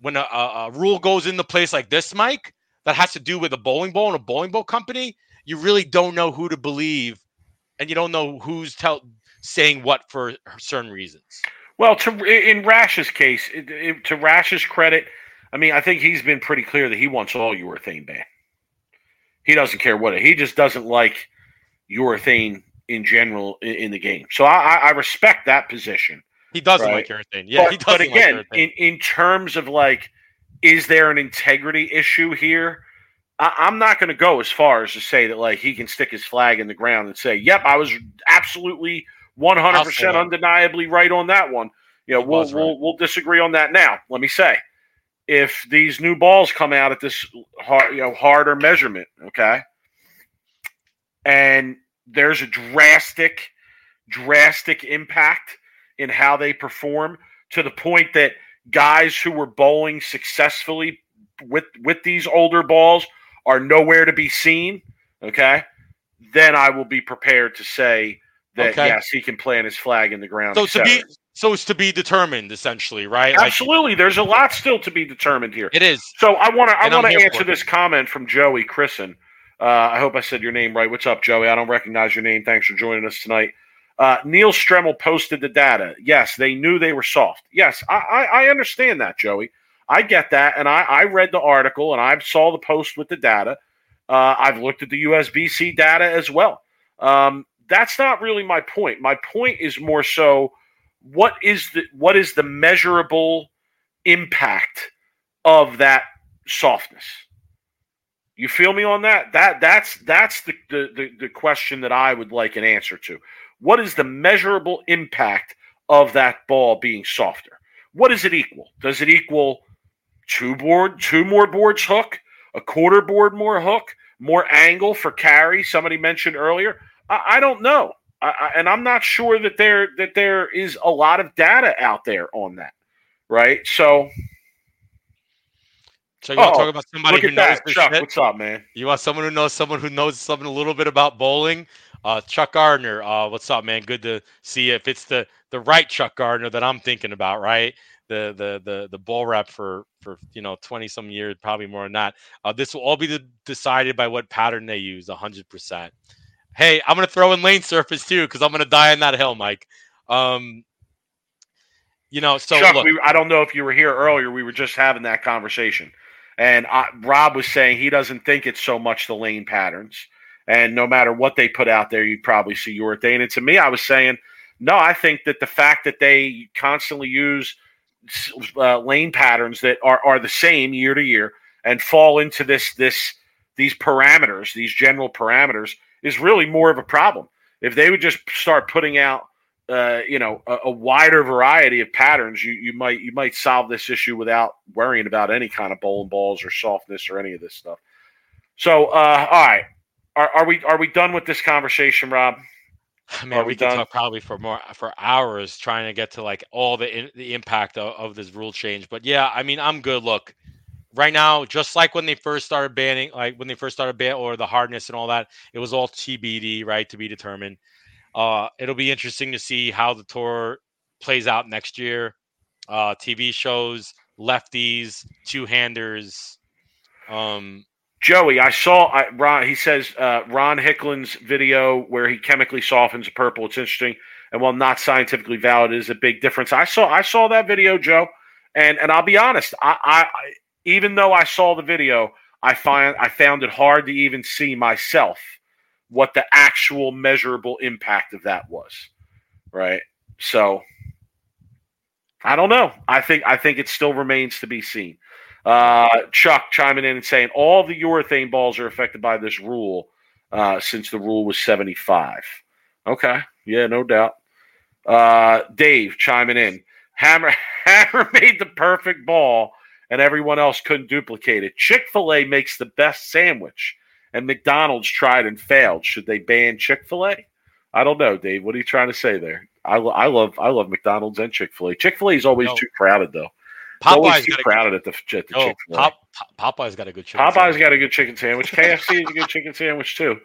when a, a, rule goes into place like this, Mike, that has to do with a bowling ball and a bowling ball company, you really don't know who to believe, and you don't know who's tell saying what for certain reasons. Well, to in Rash's case, it, it, to Rash's credit, I mean, I think he's been pretty clear that he wants all urethane banned. He doesn't care what it. He just doesn't like urethane in general in, in the game. So I- I respect that position. He doesn't Right. like urethane. Yeah, but, he doesn't again, like in in terms of like, is there an integrity issue here? I, I'm not going to go as far as to say that like he can stick his flag in the ground and say, "Yep, I was absolutely 100 percent undeniably right on that one." You know, we'll right. we'll we'll disagree on that now. Let me say, if these new balls come out at this hard, you know, harder measurement, okay, and there's a drastic, drastic impact in how they perform to the point that guys who were bowling successfully with with these older balls are nowhere to be seen, okay, then I will be prepared to say that Okay. yes, he can plant his flag in the ground. so to be so it's to be determined essentially, right? Like, absolutely, there's a lot still to be determined here. it is. So I want to I want to answer this comment from Joey Chrisen. Uh, I hope I said your name right. What's up, Joey? I don't recognize your name. Thanks for joining us tonight. Uh, Neil Stremmel posted the data. Yes, they knew they were soft. Yes, I, I, I understand that, Joey. I get that, and I, I read the article and I saw the post with the data. Uh, I've looked at the USBC data as well. Um, that's not really my point. My point is more so what is the what is the measurable impact of that softness? You feel me on that? That that's that's the, the the the question that I would like an answer to. What is the measurable impact of that ball being softer? What does it equal? Does it equal two board, two more boards hook, a quarter board more hook, more angle for carry? Somebody mentioned earlier. I, I don't know, I, I, and I'm not sure that there that there is a lot of data out there on that. Right? So So you want Oh, to talk about somebody who knows that, this Chuck. shit? What's up, man? You want someone who knows someone who knows something a little bit about bowling? Uh, Chuck Gardner. Uh, what's up, man? Good to see you. If it's the the right Chuck Gardner that I'm thinking about, right? The the the the ball rep for for you know 20 some years, probably more than that. Uh, this will all be de- decided by what pattern they use, 100. percent Hey, I'm gonna throw in lane surface too because I'm gonna die on that hill, Mike. Um, you know, so Chuck, look, we, I don't know if you were here earlier. We were just having that conversation, And I, Rob was saying he doesn't think it's so much the lane patterns. And no matter what they put out there, you'd probably see urethane. And to me, I was saying, no, I think that the fact that they constantly use uh, lane patterns that are, are the same year to year and fall into this this these parameters, these general parameters, is really more of a problem. If they would just start putting out, uh, you know, a, a, wider variety of patterns, you you might you might solve this issue without worrying about any kind of bowling balls or softness or any of this stuff. So, uh, all right, are, are we are we done with this conversation, Rob? I mean, we, we could talk probably for more for hours trying to get to like all the in, the impact of, of this rule change. But yeah, I mean, I'm good. Look, right now, just like when they first started banning, like when they first started ban or the hardness and all that, it was all TBD, right, to be determined. Uh, it'll be interesting to see how the tour plays out next year. Uh, TV shows, lefties, two handers. Um, Joey, I saw I, Ron. He says uh, Ron Hickland's video where he chemically softens purple. It's interesting, and while not scientifically valid, it is a big difference. I saw I saw that video, Joe, and and I'll be honest. I, I, I even though I saw the video, I find I found it hard to even see myself what the actual measurable impact of that was. Right. So I don't know. I think I think it still remains to be seen. Uh, Chuck chiming in and saying all the urethane balls are affected by this rule uh, since the rule was 75. Okay. Yeah, no doubt. Uh, Dave chiming in. Hammer Hammer made the perfect ball and everyone else couldn't duplicate it. Chick fil A makes the best sandwich, and McDonald's tried and failed. Should they ban Chick fil A? I don't know, Dave. What are you trying to say there? I, I love I love McDonald's and Chick fil A. Chick fil A is always no. too crowded, though. Popeye's too crowded at the, at the fil A. Pop, Popeye's got a good chicken. Popeye's sandwich. got a good chicken sandwich. KFC is a good chicken sandwich too.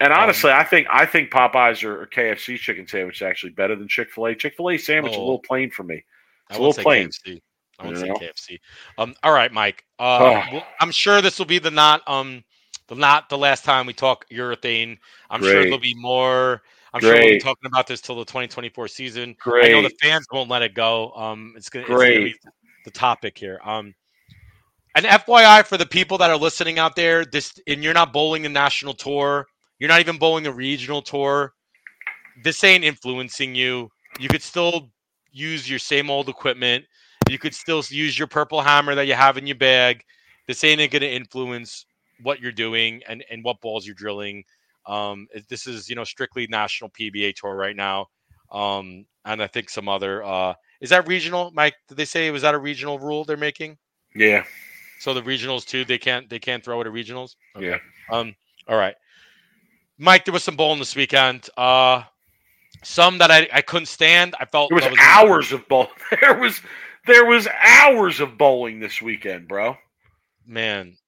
And um, honestly, um, I think I think Popeyes or, or KFC chicken sandwich is actually better than Chick Fil A. Chick Fil A sandwich oh, is a little plain for me. It's a little plain. KFC. I would say KFC. Um, all right, Mike. Uh, oh. I'm sure this will be the not um the not the last time we talk urethane. I'm Great. sure there'll be more. I'm Great. sure we'll be talking about this till the 2024 season. Great. I know the fans won't let it go. Um, it's gonna, it's gonna be the topic here. Um, an FYI for the people that are listening out there, this and you're not bowling the national tour, you're not even bowling the regional tour. This ain't influencing you. You could still use your same old equipment. You could still use your purple hammer that you have in your bag. This ain't going to influence what you're doing and, and what balls you're drilling. Um, this is you know strictly national PBA tour right now, um, and I think some other. Uh, is that regional, Mike? Did they say was that a regional rule they're making? Yeah. So the regionals too, they can't they can't throw it at regionals. Okay. Yeah. Um. All right, Mike. There was some bowling this weekend. Uh, some that I, I couldn't stand. I felt there was, was hours of bowl. There was there was hours of bowling this weekend, bro. Man,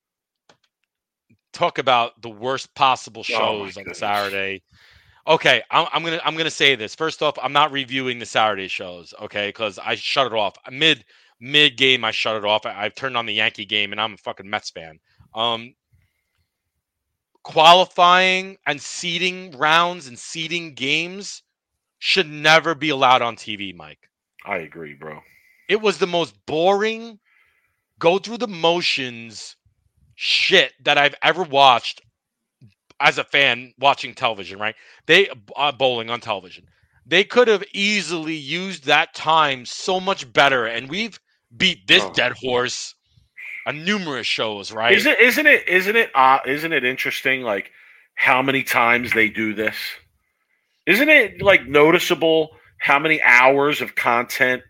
talk about the worst possible oh shows oh on Saturday. Okay, I'm, I'm, gonna I'm gonna say this. First off, I'm not reviewing the Saturday shows, okay, because I shut it off mid mid game. I shut it off. I, have turned on the Yankee game, and I'm a fucking Mets fan. Um, qualifying and seeding rounds and seeding games should never be allowed on TV, Mike. I agree, bro. It was the most boring, go through the motions shit that I've ever watched as a fan watching television, right? They uh, bowling on television. They could have easily used that time so much better, and we've beat this oh. dead horse on numerous shows, right? Isn't isn't it isn't it uh, isn't it interesting like how many times they do this? Isn't it like noticeable how many hours of content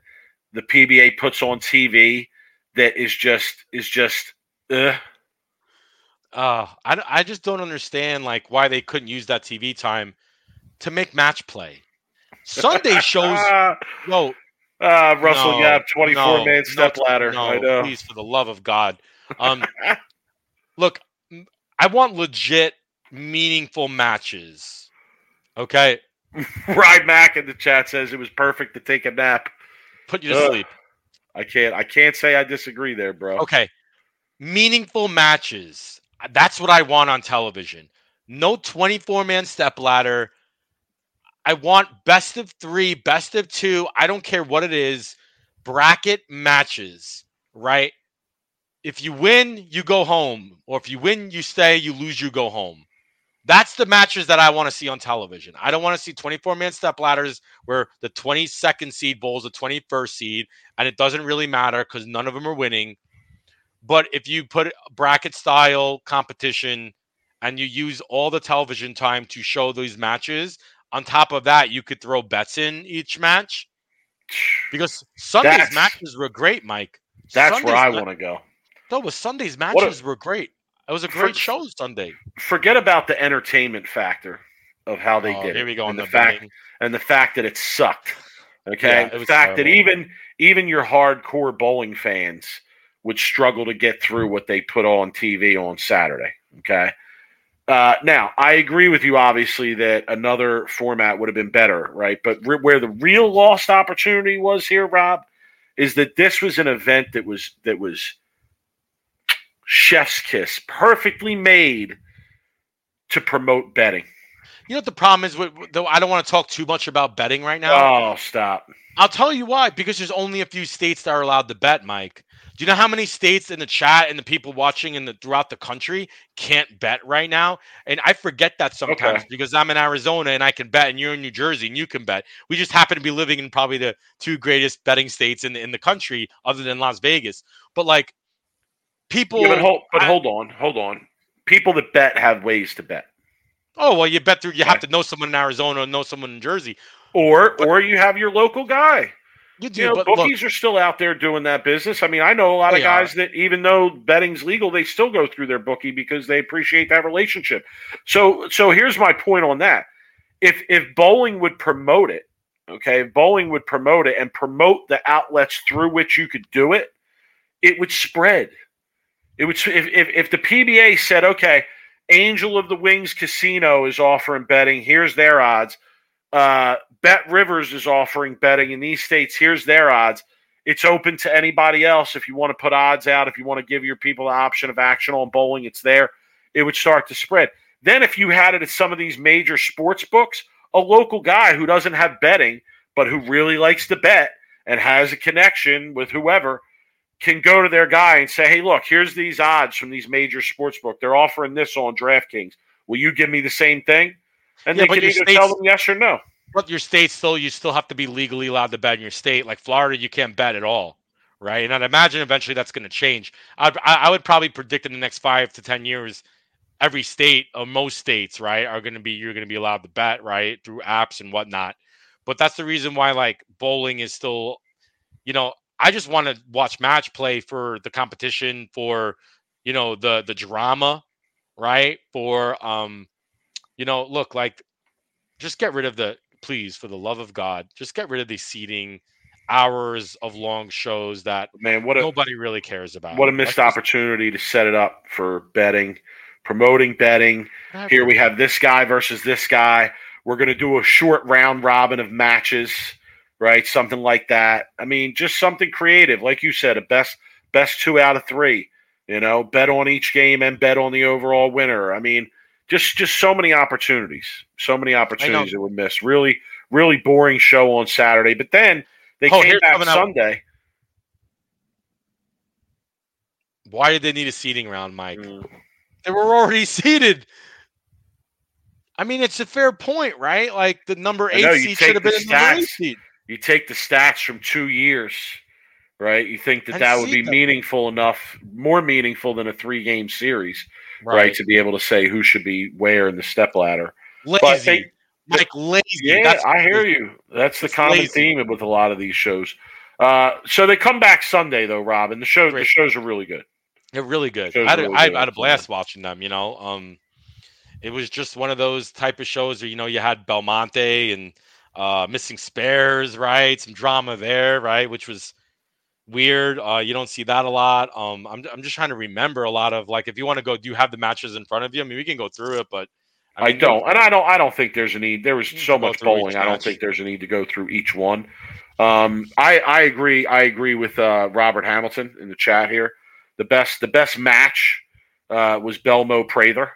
the PBA puts on TV that is just is just uh. Uh, I, I just don't understand like why they couldn't use that TV time to make match play. Sunday shows, no. Uh, Russell no, Gap, 24 no, man step no, ladder. No, I know. Please, for the love of God. Um, look, I want legit, meaningful matches. Okay. Ride Mac in the chat says it was perfect to take a nap. Put you to Ugh. sleep. I can't. I can't say I disagree there, bro. Okay. Meaningful matches. That's what I want on television. No 24 man step ladder. I want best of three, best of two. I don't care what it is. Bracket matches, right? if you win, you go home, or if you win, you stay. You lose, you go home. That's the matches that I want to see on television. I don't want to see 24 man step ladders where the 22nd seed bowls the 21st seed, and it doesn't really matter because none of them are winning. But if you put bracket style competition and you use all the television time to show these matches, on top of that, you could throw bets in each match because Sunday's That's- matches were great, Mike. That's Sunday's where I want to go. No, but Sunday's What a- matches were great. It was a For- great show Sunday. Forget about the entertainment factor of how they Oh, did here it, we go on and the, the fact and the fact that it sucked. Okay, Yeah, it the fact that even even your hardcore bowling fans would struggle to get through what they put on TV on Saturday. Okay. Uh, now, I agree with you, obviously, that another format would have been better, right? But re- where the real lost opportunity was here, Rob, is that this was an event that was that was chef's kiss, perfectly made to promote betting. You know what the problem is? With, with- though I don't want to talk too much about betting right now. Oh, stop! I'll tell you why. Because there's only a few states that are allowed to bet, Mike. Do you know how many states in the chat and the people watching in the throughout the country can't bet right now? And I forget that sometimes Okay. because I'm in Arizona and I can bet, and you're in New Jersey and you can bet. We just happen to be living in probably the two greatest betting states in the, in the country, other than Las Vegas. But like people, Yeah, but hold, but I- hold on, hold on. People that bet have ways to bet, oh well, you bet through. You have to know someone in Arizona, and know someone in Jersey. or But- or you have your local guy. You do, You know, but look, bookies are still out there doing that business. I mean, I know a lot of guys that even though betting's legal, they still go through their bookie because they appreciate that relationship. So, so here's my point on that: if if bowling would promote it, okay, if bowling would promote it and promote the outlets through which you could do it, it would spread. It would if if, if the PBA said, okay, Angel of the Winds Casino is offering betting. Here's their odds. Uh, Bet Rivers is offering betting in these states. Here's their odds. It's open to anybody else if you want to put odds out. If you want to give your people the option of action on bowling, it's there. It would start to spread. Then, if you had it at some of these major sports books, a local guy who doesn't have betting but who really likes to bet and has a connection with whoever can go to their guy and say, "Hey, look, here's these odds from these major sports book. They're offering this on DraftKings. Will you give me the same thing?" And Yeah, they but can either state's- tell them yes or no. But your state still, you still have to be legally allowed to bet in your state. Like Florida, you can't bet at all, right? And I'd imagine eventually that's going to change. I'd, I, I would probably predict in the next five to ten years, every state or most states, right, are going to be you're going to be allowed to bet, right, through apps and whatnot. But that's the reason why like bowling is still, you know, I just want to watch match play for the competition, for you know the the drama, right? For um, you know, look like just get rid of the please for the love of god just get rid of the seating hours of long shows that Man, what a nobody really cares about what a missed opportunity to set it up for betting, promoting betting. Here we have this guy versus this guy. We're going to do a short round robin of matches, right? Something like that. I mean, just something creative, like you said, a best best two out of three. You know, bet on each game and bet on the overall winner. I mean, just just so many opportunities, so many opportunities that we missed. Really, really boring show on Saturday, but then they Oh, came back coming out- Sunday. why did they need a seating round mike Mm. they were already seated i mean it's a fair point right like the number eight know, seed should have been the number eight stats. seed you take the stats from two years, right? You think that And that would be them. meaningful enough, more meaningful than a three game series, right. right, To be able to say who should be where in the step ladder. lazy But they, mike lazy yeah, That's I hear is. you. That's the It's common lazy. theme with a lot of these shows. Uh, so they come back Sunday though, Rob, and the show the shows are really good. They're really good. I had, a, really I, good I had a blast watching them. You know, um, it was just one of those type of shows where you know you had Belmonte and uh, missing spares, right? Some drama there, right? Which was weird. Uh, you don't see that a lot. Um, I'm I'm just trying to remember a lot of like if you want to go, do you have the matches in front of you? I mean, we can go through it, but I, mean, don't, and I don't. I don't think there's a need. There was so much bowling. I don't match. think there's a need to go through each one. Um, I I agree. I agree with uh, Robert Hamilton in the chat here. The best the best match uh, was Belmo Prather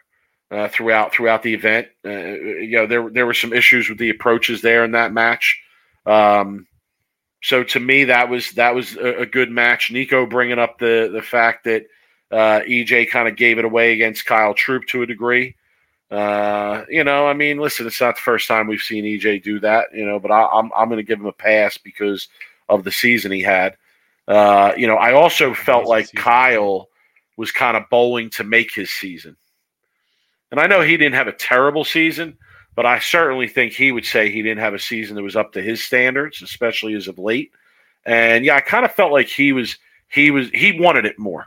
uh, throughout throughout the event. Uh, you know there there were some issues with the approaches there in that match. Um, so to me that was that was a, a good match. Nico bringing up the the fact that Uh, EJ kind of gave it away against Kyle Troup to a degree. Uh, you know, I mean, listen, it's not the first time we've seen EJ do that, you know, but I, I'm I'm going to give him a pass because of the season he had. Uh, you know, I also felt like. Kyle was kind of bowling to make his season. And I know he didn't have a terrible season, but I certainly think he would say he didn't have a season that was up to his standards, especially as of late. And yeah, I kind of felt like he was he was he wanted it more,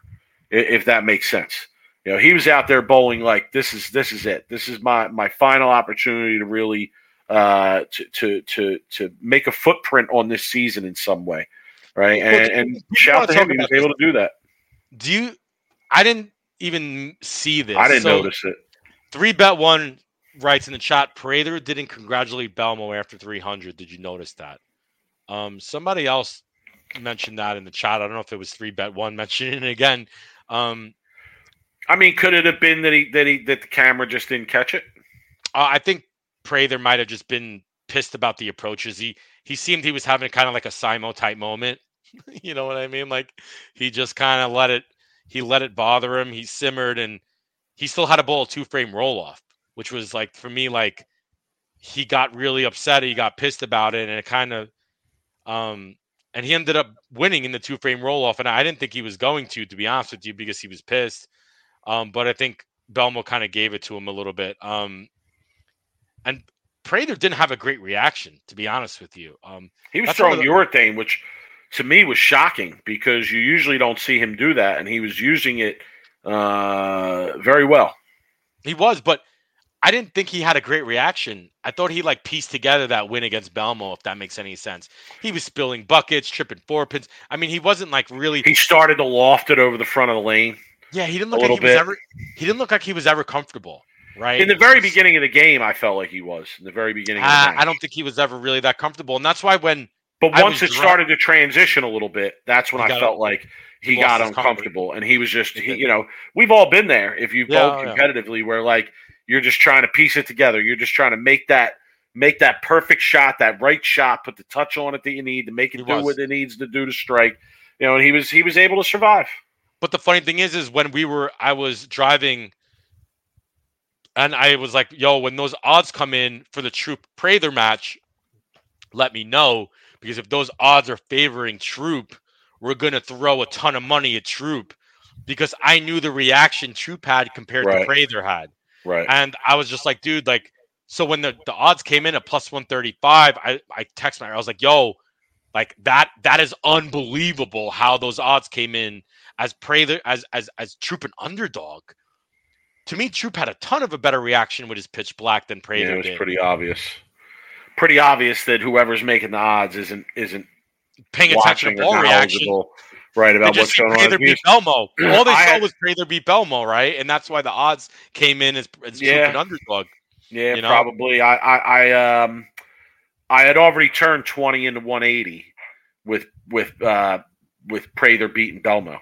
if that makes sense. You know, he was out there bowling like this is this is it. This is my my final opportunity to really uh to to to to make a footprint on this season in some way. Right. Well, And, you shout wanna him, he was able to do that. Do you? I didn't even see this. I didn't So, notice it. Three bet one writes in the chat. Prather didn't congratulate Belmo after 300. Did you notice that? Um, somebody else mentioned that in the chat. I don't know if it was three bet one mentioning it again. Um, I mean, could it have been that he that he that the camera just didn't catch it? Uh, I think Prather might have just been pissed about the approaches. He he seemed he was having kind of like a Simo type moment. you know what I mean? Like he just kind of let it he let it bother him. He simmered and he still had a bowl two frame roll off, which was like for me like he got really upset. He got pissed about it, and it kind of um and he ended up winning in the two frame roll off. And I didn't think he was going to, to be honest with you, because he was pissed. Um, but I think Belmo kind of gave it to him a little bit. Um, and Prather didn't have a great reaction, to be honest with you. Um, He was throwing of urethane, which to me was shocking because you usually don't see him do that, and he was using it uh, very well. he was, but I didn't think he had a great reaction. I thought he like pieced together that win against Belmo, if that makes any sense. He was spilling buckets, tripping four pins. I mean, he wasn't like really. He started to loft it over the front of the lane. yeah, he didn't look like he little was ever. He didn't look like he was ever comfortable, right? In the very beginning of the game, I felt like he was. In the very beginning of the. I don't think he was ever really that comfortable, and that's why when But once it dra- started to transition a little bit, that's when I felt like he, he got comfort. uncomfortable, and he was just, He you know, we've all been there. If you Yeah, both oh, yeah. competitively, where like you're just trying to piece it together, you're just trying to make that make that perfect shot, that right shot, put the touch on it that you need to make it He do was. what it needs to do to strike. You know, and he was he was able to survive. But the funny thing is, is when we were, I was driving, and I was like, "Yo, when those odds come in for the Troup Prather match, let me know because if those odds are favoring Troup, we're gonna throw a ton of money at Troup because I knew the reaction Troup had compared Right. to Prather had, Right. and I was just like, dude, like, so when the the odds came in at plus one thirty five, I I texted my, I was like, yo. Like that, that is unbelievable how those odds came in as Prather as as as Troup an underdog. To me, Troup had a ton of a better reaction with his pitch black than yeah, Prather it was did. pretty obvious. Pretty obvious that whoever's making the odds isn't isn't Paying attention to ball reaction. Right about what's going on. If Belmo. All they I saw was Prather beat Belmo, right? And that's why the odds came in as, as Yeah. an underdog. Yeah, you know? probably. I, I, I, um, I had already turned twenty into one eighty with with uh with Prather beating Belmo,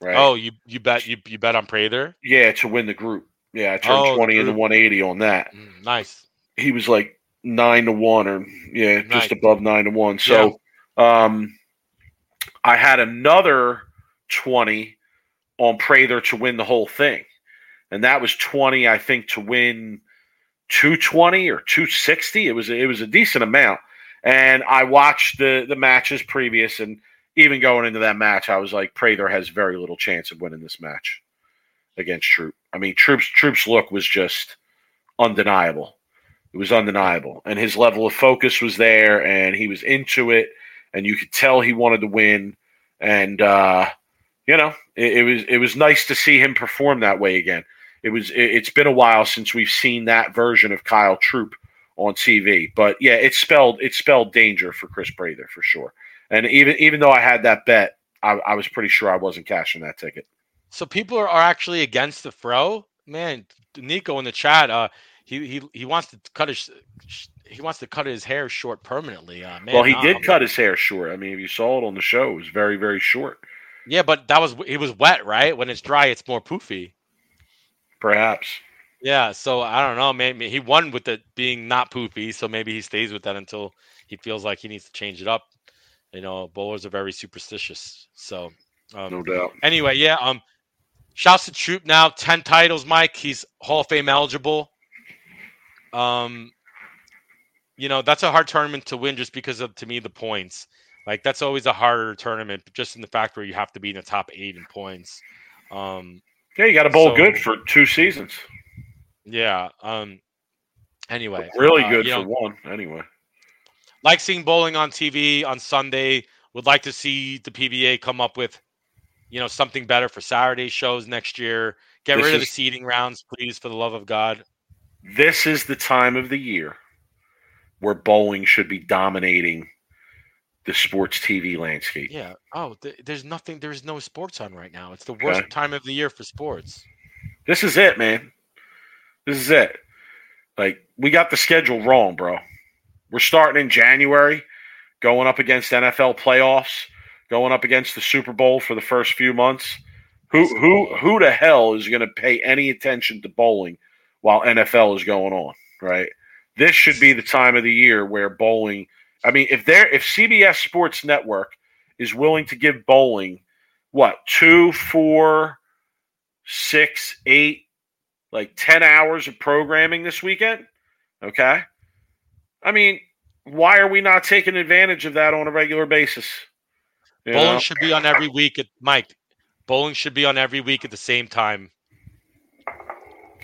right? Oh, you you bet you you bet on Prather? yeah, to win the group. Yeah, I turned Oh, twenty into one eighty on that. Mm, nice. He was like nine to one, or yeah, Nice. just above nine to one. So, um, I had another twenty on Prather to win the whole thing, and that was twenty, I think, to win 220 or 260. It was it was a decent amount. And I watched the the matches previous, and even going into that match, I was like, Prather has very little chance of winning this match against Troup. I mean, Troup's Troup's look was just undeniable. It was undeniable, and his level of focus was there, and he was into it, and you could tell he wanted to win. And uh, you know, it, it was it was nice to see him perform that way again it was it, it's been a while since we've seen that version of Kyle Troup on TV. But yeah, it spelled it spelled danger for Chris Prather for sure. And even even though I had that bet, I, I was pretty sure I wasn't cashing that ticket. So people are, actually against the fro. Man, Nico in the chat, uh, he he he wants to cut his he wants to cut his hair short permanently. Uh, man, well, he did I'm- cut his hair short. I mean, if you saw it on the show, it was very very short. Yeah, but that was it was wet, right? When it's dry, it's more poofy. Perhaps. Yeah, so I don't know. Maybe he won with it being not poofy, so maybe he stays with that until he feels like he needs to change it up. You know, bowlers are very superstitious. So um, No doubt. anyway, yeah. Um, Shouts to Troup now, 10 titles, Mike. He's Hall of Fame eligible. Um, you know, that's a hard tournament to win just because of, to me, the points. Like, that's always a harder tournament, just in the fact where you have to be in the top eight in points. Um, Yeah, you got to bowl So- good for two seasons. yeah. Um, anyway, Really uh, good for know, one, anyway. like seeing bowling on TV on Sunday. Would like to see the PBA come up with, you know, something better for Saturday shows next year. Get This rid of the seeding rounds, please, for the love of God. This is the time of the year where bowling should be dominating the sports TV landscape. Yeah. Oh, th- there's nothing. There's no sports on right now. It's the worst Okay. time of the year for sports. This is it, man. This is it. Like we got the schedule wrong, bro. We're starting in January, going up against NFL playoffs, going up against the Super Bowl for the first few months. Who who who the hell is going to pay any attention to bowling while NFL is going on, right? This should be the time of the year where bowling. I mean, if there if CBS Sports Network is willing to give bowling what two, four, six, eight, like 10 hours of programming this weekend. Okay. I mean, why are we not taking advantage of that on a regular basis? You Bowling know? should be on every week. At Mike, bowling should be on every week at the same time.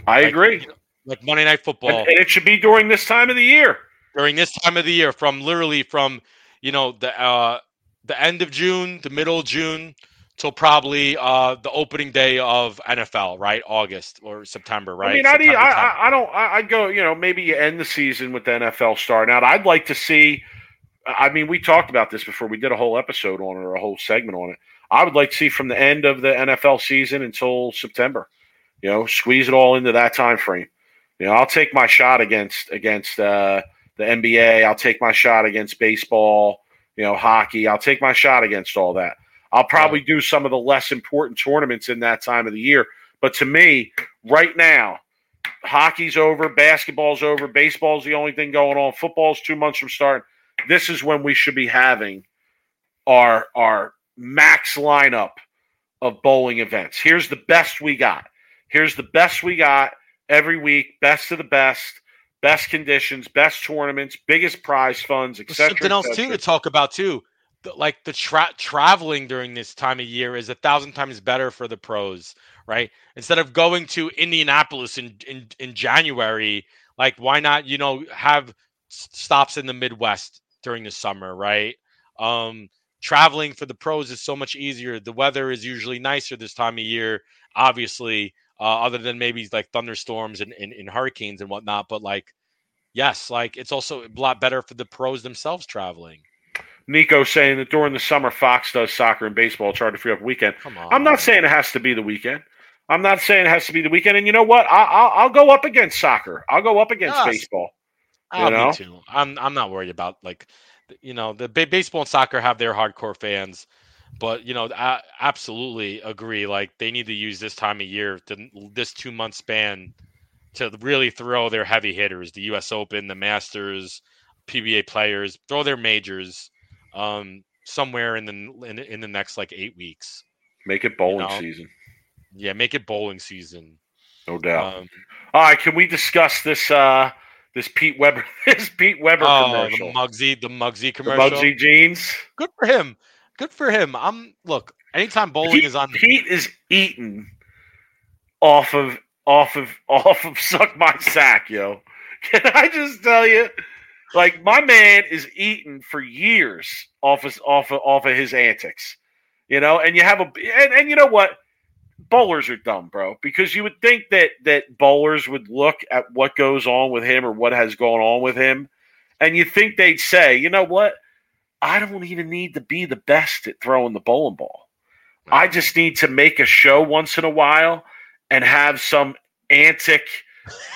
I Like, agree. you know, like Monday Night Football and it should be during this time of the year. during this time of the year, from literally from you know the uh, the end of June, the middle of June, till probably uh, the opening day of NFL, right? August or September, right? I mean, September, I, I, I don't, I- I'd go, you know, maybe you end the season with the NFL starting out. I'd like to see, I mean, we talked about this before. We did a whole episode on it or a whole segment on it. I would like to see from the end of the NFL season until September, you know, squeeze it all into that time frame. You know, I'll take my shot against, against, uh, the NBA. I'll take my shot against baseball, you know, hockey. I'll take my shot against all that. I'll probably do some of the less important tournaments in that time of the year. But to me, right now, hockey's over, basketball's over, baseball's the only thing going on, football's two months from starting. This is when we should be having our our max lineup of bowling events. Here's the best we got. Here's the best we got every week, best of the best, best conditions, best tournaments, biggest prize funds, etc. something else too to talk about too. Like the tra- traveling during this time of year is a thousand times better for the pros, right? Instead of going to Indianapolis in in, in January, like why not you know have stops in the Midwest during the summer, right? Um, traveling for the pros is so much easier. The weather is usually nicer this time of year, obviously, uh, other than maybe like thunderstorms and, and, and hurricanes and whatnot. But like, yes, like it's also a lot better for the pros themselves traveling. Nico saying that during the summer, Fox does soccer and baseball. To free up weekend. Come on. I'm not saying it has to be the weekend. I'm not saying it has to be the weekend. And you know what? I, I'll, I'll go up against soccer. I'll go up against Yes. baseball. Ah, you know? me too. I'm I'm not worried about like, you know, the ba- baseball and soccer have their hardcore fans, but you know, I absolutely agree. Like they need to use this time of year, to, this two month span, to really throw their heavy hitters, the U.S. Open, the Masters, PBA players, throw their majors, um, somewhere in the in, in the next like eight weeks. Make it bowling know? season, Yeah, make it bowling season. no doubt. Um, All right, can we discuss this? uh This Pete Weber, this Pete Weber oh, commercial, the Mugsy, the Mugsy the commercial. Bugsy jeans. good for him. Good for him. I'm look. Anytime bowling Pete, is on, Pete is eating off of off of off of suck my sack, yo. Can I just tell you? Like my man is eating for years off of off of off of his antics, you know. And you have a and, and you know what? Bowlers are dumb, bro. Because you would think that that bowlers would look at what goes on with him or what has gone on with him, and you think they'd say, you know what? I don't even need to be the best at throwing the bowling ball. I just need to make a show once in a while and have some antic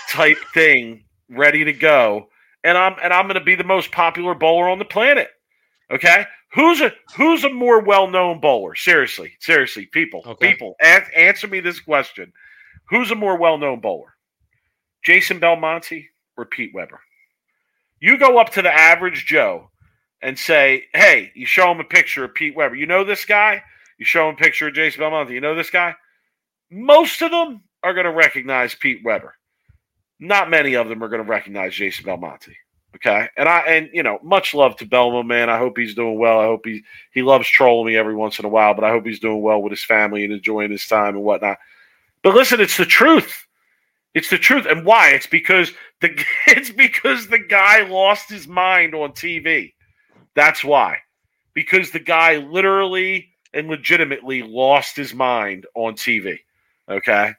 type thing ready to go. And I'm and I'm going to be the most popular bowler on the planet. Okay? Who's a who's a more well-known bowler? Seriously. Seriously, people. Okay. People, an- answer me this question. Who's a more well-known bowler? Jason Belmonte or Pete Weber? You go up to the average Joe and say, "Hey, you show him a picture of Pete Weber. You know this guy? You show him a picture of Jason Belmonte. You know this guy? most of them are going to recognize Pete Weber. Not many of them are going to recognize Jason Belmonte. Okay, and I and you know, much love to Belmo, man. I hope he's doing well. I hope he he loves trolling me every once in a while, but I hope he's doing well with his family and enjoying his time and whatnot. But listen, it's the truth. It's the truth, and why? It's because the it's because the guy lost his mind on TV. That's why. Because the guy literally and legitimately lost his mind on TV. Okay,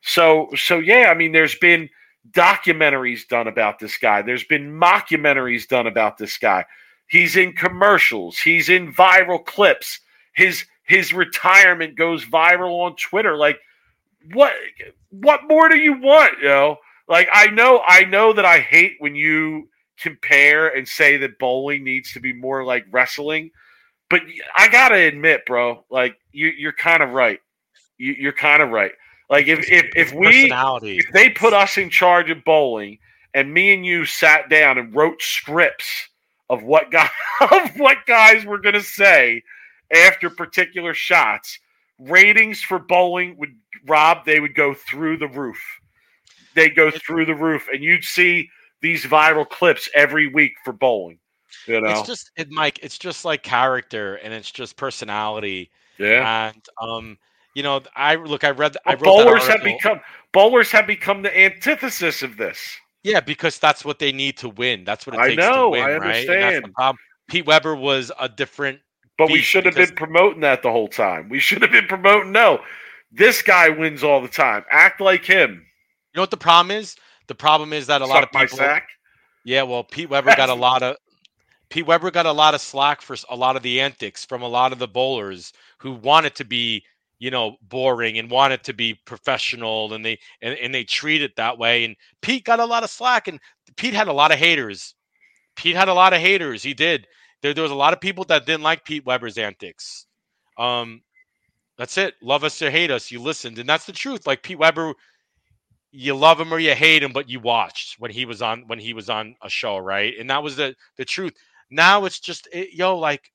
so so yeah, I mean, there's been documentaries done about this guy. There's been mockumentaries done about this guy. He's in commercials. He's in viral clips. His his retirement goes viral on Twitter. Like what what more do you want, you know? Like I know I know that I hate when you compare and say that bowling needs to be more like wrestling, but I got to admit, bro, like you you're kind of right. You, you're kind of right. Like if if if we if they put us in charge of bowling and me and you sat down and wrote scripts of what guy of what guys were going to say after particular shots, ratings for bowling would Rob they would go through the roof. They'd go through the roof, and you'd see these viral clips every week for bowling. You know, it's just it, Mike. It's just like character, and it's just personality. Yeah, and um you know, I look. I read. I bowlers have become bowlers have become the antithesis of this. Yeah, because that's what they need to win. That's what it I takes know, to win, I right? understand. Problem. Pete Weber was a different. But we should have because- been promoting that the whole time. We should have been promoting. No, this guy wins all the time. Act like him. You know what the problem is? The problem is that a lot Suck of my people. sack. Yeah, well, Pete Weber got a lot of. Pete Weber got a lot of slack for a lot of the antics from a lot of the bowlers who wanted to be, you know, boring and wanted to be professional, and they and, and they treat it that way. And Pete got a lot of slack, and Pete had a lot of haters. Pete had a lot of haters. He did. There, there was a lot of people that didn't like Pete Weber's antics. Um, that's it. Love us or hate us, you listened, and that's the truth. Like Pete Weber, you love him or you hate him, but you watched when he was on when he was on a show, right? And that was the the truth. Now it's just it, yo, like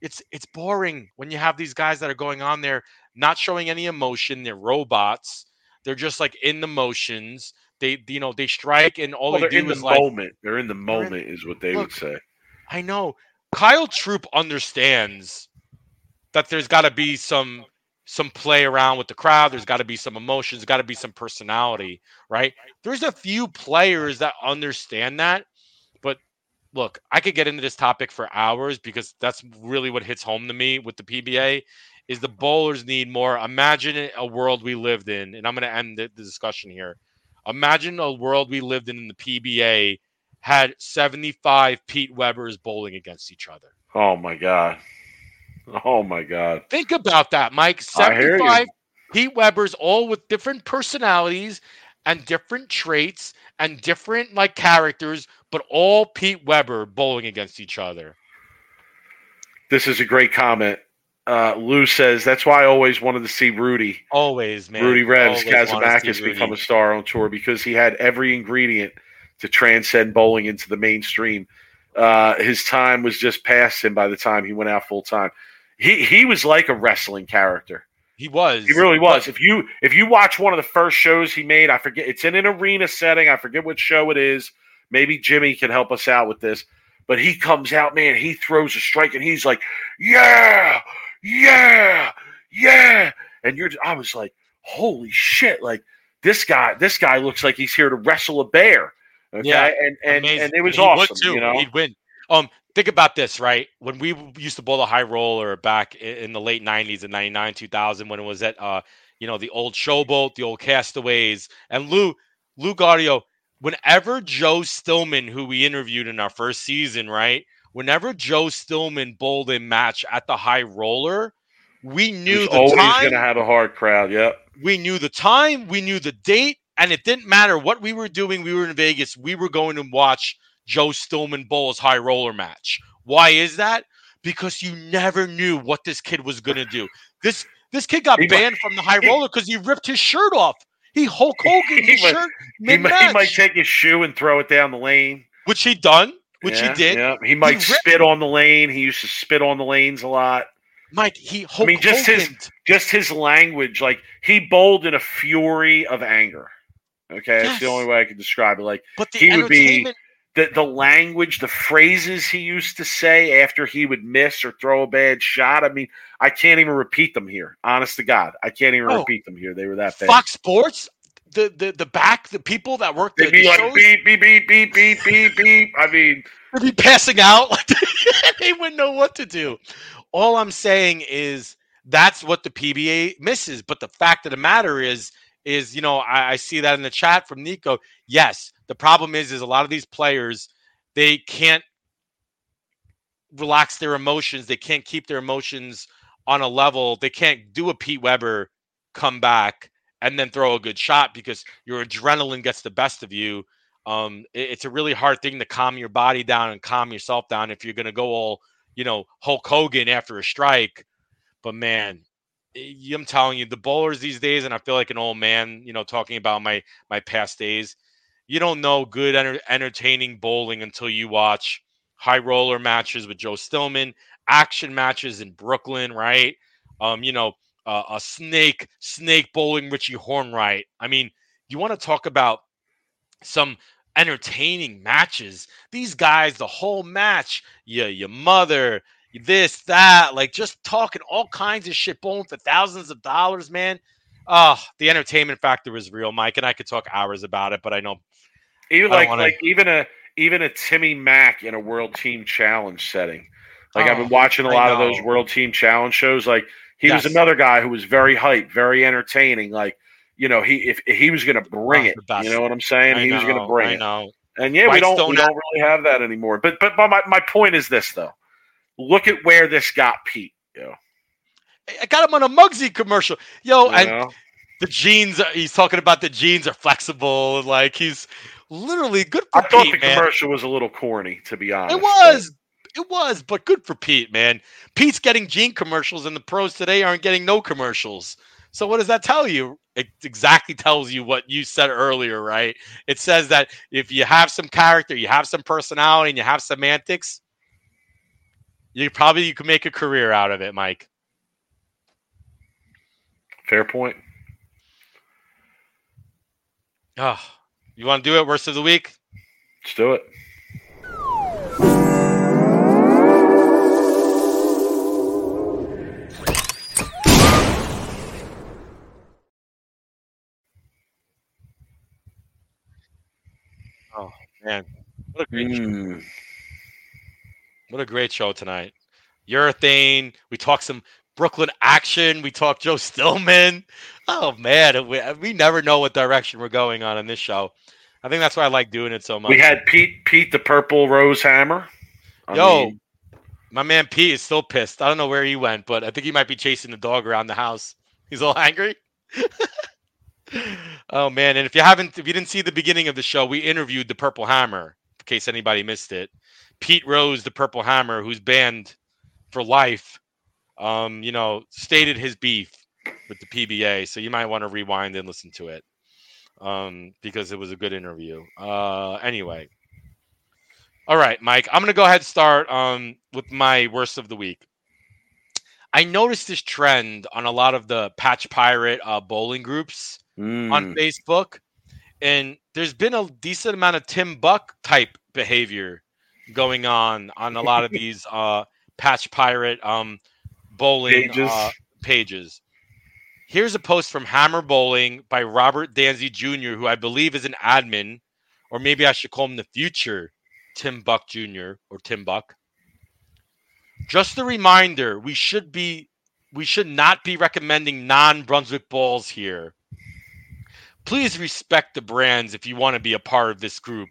it's it's boring when you have these guys that are going on there not showing any emotion. They're robots. They're just like in the motions. They you know they strike and all Well, they they're in do the is like moment. They're in the in- moment, is what they Look, would say. I know Kyle Troup understands that there's got to be some some play around with the crowd. There's got to be some emotions. Got to be some personality, right? There's a few players that understand that, but look, I could get into this topic for hours because that's really what hits home to me with the PBA. Is the bowlers need more? Imagine a world we lived in, and I'm going to end the, the discussion here. Imagine a world we lived in in the PBA had 75 Pete Webers bowling against each other. Oh my god. Oh my god. Think about that, Mike. I hear you. 75 Pete Webers, all with different personalities and different traits and different like characters, but all Pete Weber bowling against each other. This is a great comment. Uh, Lou says that's why I always wanted to see Rudy, Always, man. Rudy Revs, Always wanted to see Kasimakis become a star on tour because he had every ingredient to transcend bowling into the mainstream. Uh, his time was just past him by the time he went out full time. He he was like a wrestling character. He was. He really was. If you if you watch one of the first shows he made, I forget it's in an arena setting. I forget what show it is. Maybe Jimmy can help us out with this. But he comes out, man. He throws a strike, and he's like, "Yeah, yeah, yeah." And you're, I was like, "Holy shit!" Like this guy, this guy looks like he's here to wrestle a bear. Okay, Yeah, and and Amazing. and it was would awesome. too. You know, He'd win. Um, think about this, right? When we used to bowl the high roller back in the late '90s and '99, 2000, when it was at uh, you know, the old Showboat, the old Castaways, and Lou Lou Gaudio. Whenever Joe Stillman, who we interviewed in our first season, right? Whenever Joe Stillman bowled a match at the high roller, we knew he's the always time going to have a hard crowd. Yep. we knew the time, we knew the date, and it didn't matter what we were doing. We were in Vegas. We were going to watch Joe Stillman Bowles high roller match. Why is that? Because you never knew what this kid was going to do. This this kid got He might- banned from the high roller because he ripped his shirt off. He Hulk Hogan his might- shirt He might, he might take his shoe and throw it down the lane. which he done, which Yeah, he did. Yeah. He might ripped- spit on the lane. He used to spit on the lanes a lot. Mike, he Hulk I mean, just his Hogan'd. just his language, like he bowled in a fury of anger. Okay, that's the only way I can describe it. Like but the he would be- the the language, the phrases he used to say after he would miss or throw a bad shot. I mean, I can't even repeat them here. Honest to God, I can't even Oh. repeat them here. They were that bad. Fox Sports, the the the back, the people that work the, They'd be the like shows, beep beep beep beep beep beep beep. I mean, they'd be passing out. Like they wouldn't know what to do. All I'm saying is that's what the PBA misses. But the fact of the matter is, is you know, I, I see that in the chat from Nico. Yes, the problem is, is a lot of these players they can't relax their emotions. They can't keep their emotions on a level. They can't do a Pete Weber come back and then throw a good shot because your adrenaline gets the best of you. Um, it- it's a really hard thing to calm your body down and calm yourself down if you're going to go all, you know, Hulk Hogan after a strike. But man, I'm telling you, the bowlers these days, and I feel like an old man, you know, talking about my my past days. You don't know good, enter- entertaining bowling until you watch high roller matches with Joe Stillman, action matches in Brooklyn, right? Um, you know, uh, a snake snake bowling Richie Hornwright. I mean, you want to talk about some entertaining matches. These guys, the whole match, yeah, your mother, this, that, like just talking all kinds of shit, bowling for thousands of dollars, man. Oh, the entertainment factor is real, Mike, and I could talk hours about it, but I know even like wanna- like even a even a Timmy Mack in a World Team Challenge setting. Like I've Oh, been watching a lot of those. World Team Challenge shows. Like he was another guy who was very hype, very entertaining. Like you know, he if, if he was going to bring Oh, it, you know what I'm saying? I he was going to bring I it. know. And yeah, we don't we don't really have that anymore. But but, but my, my point is this though. Look at where this got Pete. You know, I- got him on a Mugsy commercial. Yo, you and know? the jeans, he's talking about the jeans are flexible. and Like he's literally good for I thought the man. commercial was a little corny, to be honest. It was. It was, but good for Pete, man. Pete's getting jean commercials, and the pros today aren't getting no commercials. So what does that tell you? It exactly tells you what you said earlier, right? It says that if you have some character, you have some personality, and you have semantics, you probably you can make a career out of it, Mike. Fair point. Oh, you want to do it? Worst of the week? Let's do it. Oh man, what a great show. Mm. What a great show tonight. Urethane. We talked some Brooklyn action. We talked Joe Stillman. Oh man, we, we never know what direction we're going on in this show. I think that's why I like doing it so much. We had Pete Pete the Purple Rose Hammer. I Yo, mean, my man Pete is still pissed. I don't know where he went, but I think he might be chasing the dog around the house. He's all angry. oh man! And if you haven't, if you didn't see the beginning of the show, we interviewed the Purple Hammer. In case anybody missed it, Pete Rose, the Purple Hammer, who's banned for life, um, you know, stated his beef with the PBA. So you might want to rewind and listen to it, um, because it was a good interview. Uh, anyway, all right, Mike. I'm gonna go ahead and start um, with my worst of the week. I noticed this trend on a lot of the Patch Pirate uh, bowling groups mm. on Facebook, and there's been a decent amount of Tim Buck type behavior going on on a lot of these uh, Patch Pirate um, bowling Pages. Uh, pages. Here's a post from Hammer Bowling by Robert Danzy Jr., who I believe is an admin, or maybe I should call him the future Tim Buck Jr. or Tim Buck. Just a reminder, we should be we should not be recommending non-Brunswick balls here. Please respect the brands if you want to be a part of this group.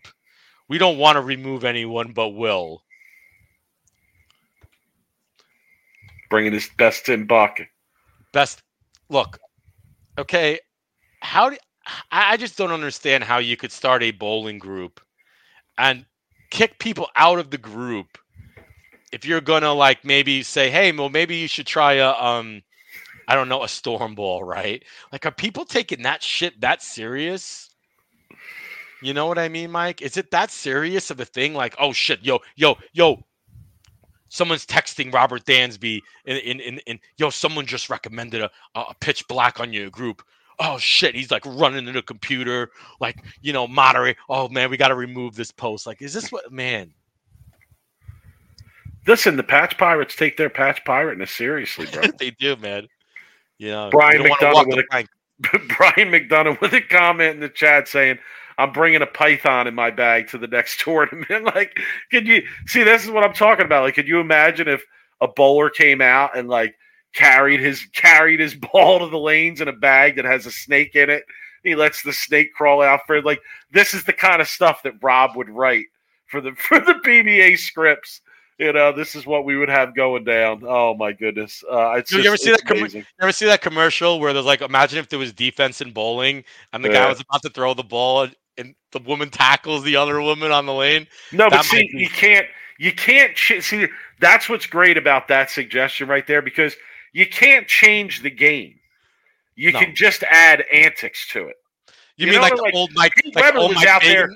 We don't want to remove anyone but Will. Bringing his best in buck. Best look. Okay, how do I I just don't understand how you could start a bowling group and kick people out of the group if you're gonna like maybe say, hey, well, maybe you should try a um, I don't know, a storm ball, right? Like, are people taking that shit that serious? You know what I mean, Mike? Is it that serious of a thing? Like, oh shit, yo, yo, yo, someone's texting Robert Dansby in in in, in yo, someone just recommended a, a pitch black on your group. Oh shit, he's like running to the computer, like you know, moderate. Oh man, we got to remove this post. Like, is this what man? Listen, the Patch Pirates take their Patch Pirateness seriously, bro. they do, man. You know, Brian McDonough with a- Brian McDonough with a comment in the chat saying, I'm bringing a python in my bag to the next tournament. like, could you see? This is what I'm talking about. Like, could you imagine if a bowler came out and like carried his carried his ball to the lanes in a bag that has a snake in it? He lets the snake crawl out for like this is the kind of stuff that Rob would write for the for the PBA scripts. You know, this is what we would have going down. Oh my goodness! Uh, Dude, you just- ever see that commer- amazing. Ever see that commercial where there's like, imagine if there was defense in bowling and the guy was about to throw the ball and the woman tackles the other woman on the lane. No, but see, be- you can't. You can't ch- see. That's what's great about that suggestion right there because you can't change the game. You No. can just add antics to it. You, You mean know, like, like, old Mike, Pete like Weber old was Mike out there-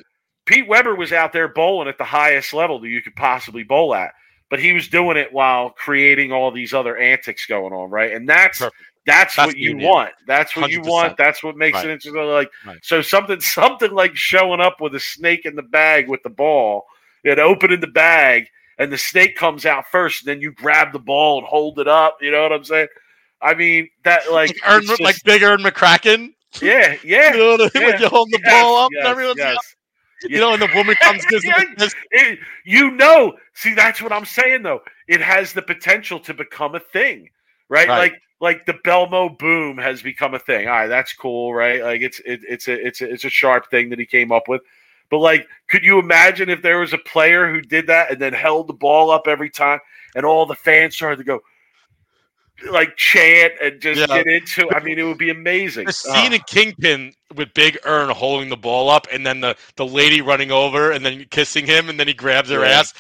Pete Weber was out there bowling at the highest level that you could possibly bowl at, but he was doing it while creating all these other antics going on, right? And that's Perfect. That's, That's what you idea. want. That's what you 100%. want. That's what makes Right. it interesting. Like Right. so, something something like showing up with a snake in the bag with the ball and opening the bag, and the snake comes out first, and then you grab the ball and hold it up. You know what I'm saying? I mean that like Like, Ern, like just- big Ern McCracken. yeah yeah. You know what I mean? yeah, When you hold the yes, ball up yes, and everyone's yes. you know, and the woman comes gives him Yeah. a kiss. It- you know, see, that's what I'm saying though. It has the potential to become a thing, right? Right. Like, like the Belmo boom has become a thing. All right, that's cool, right? Like, it's it, it's a it's a it's a sharp thing that he came up with. But like, could you imagine if there was a player who did that and then held the ball up every time, and all the fans started to go like chant and just Yeah. get into? I mean, it would be amazing. The scene Ah. in Kingpin with Big Ern holding the ball up, and then the the lady running over and then kissing him, and then he grabs her Yeah. ass.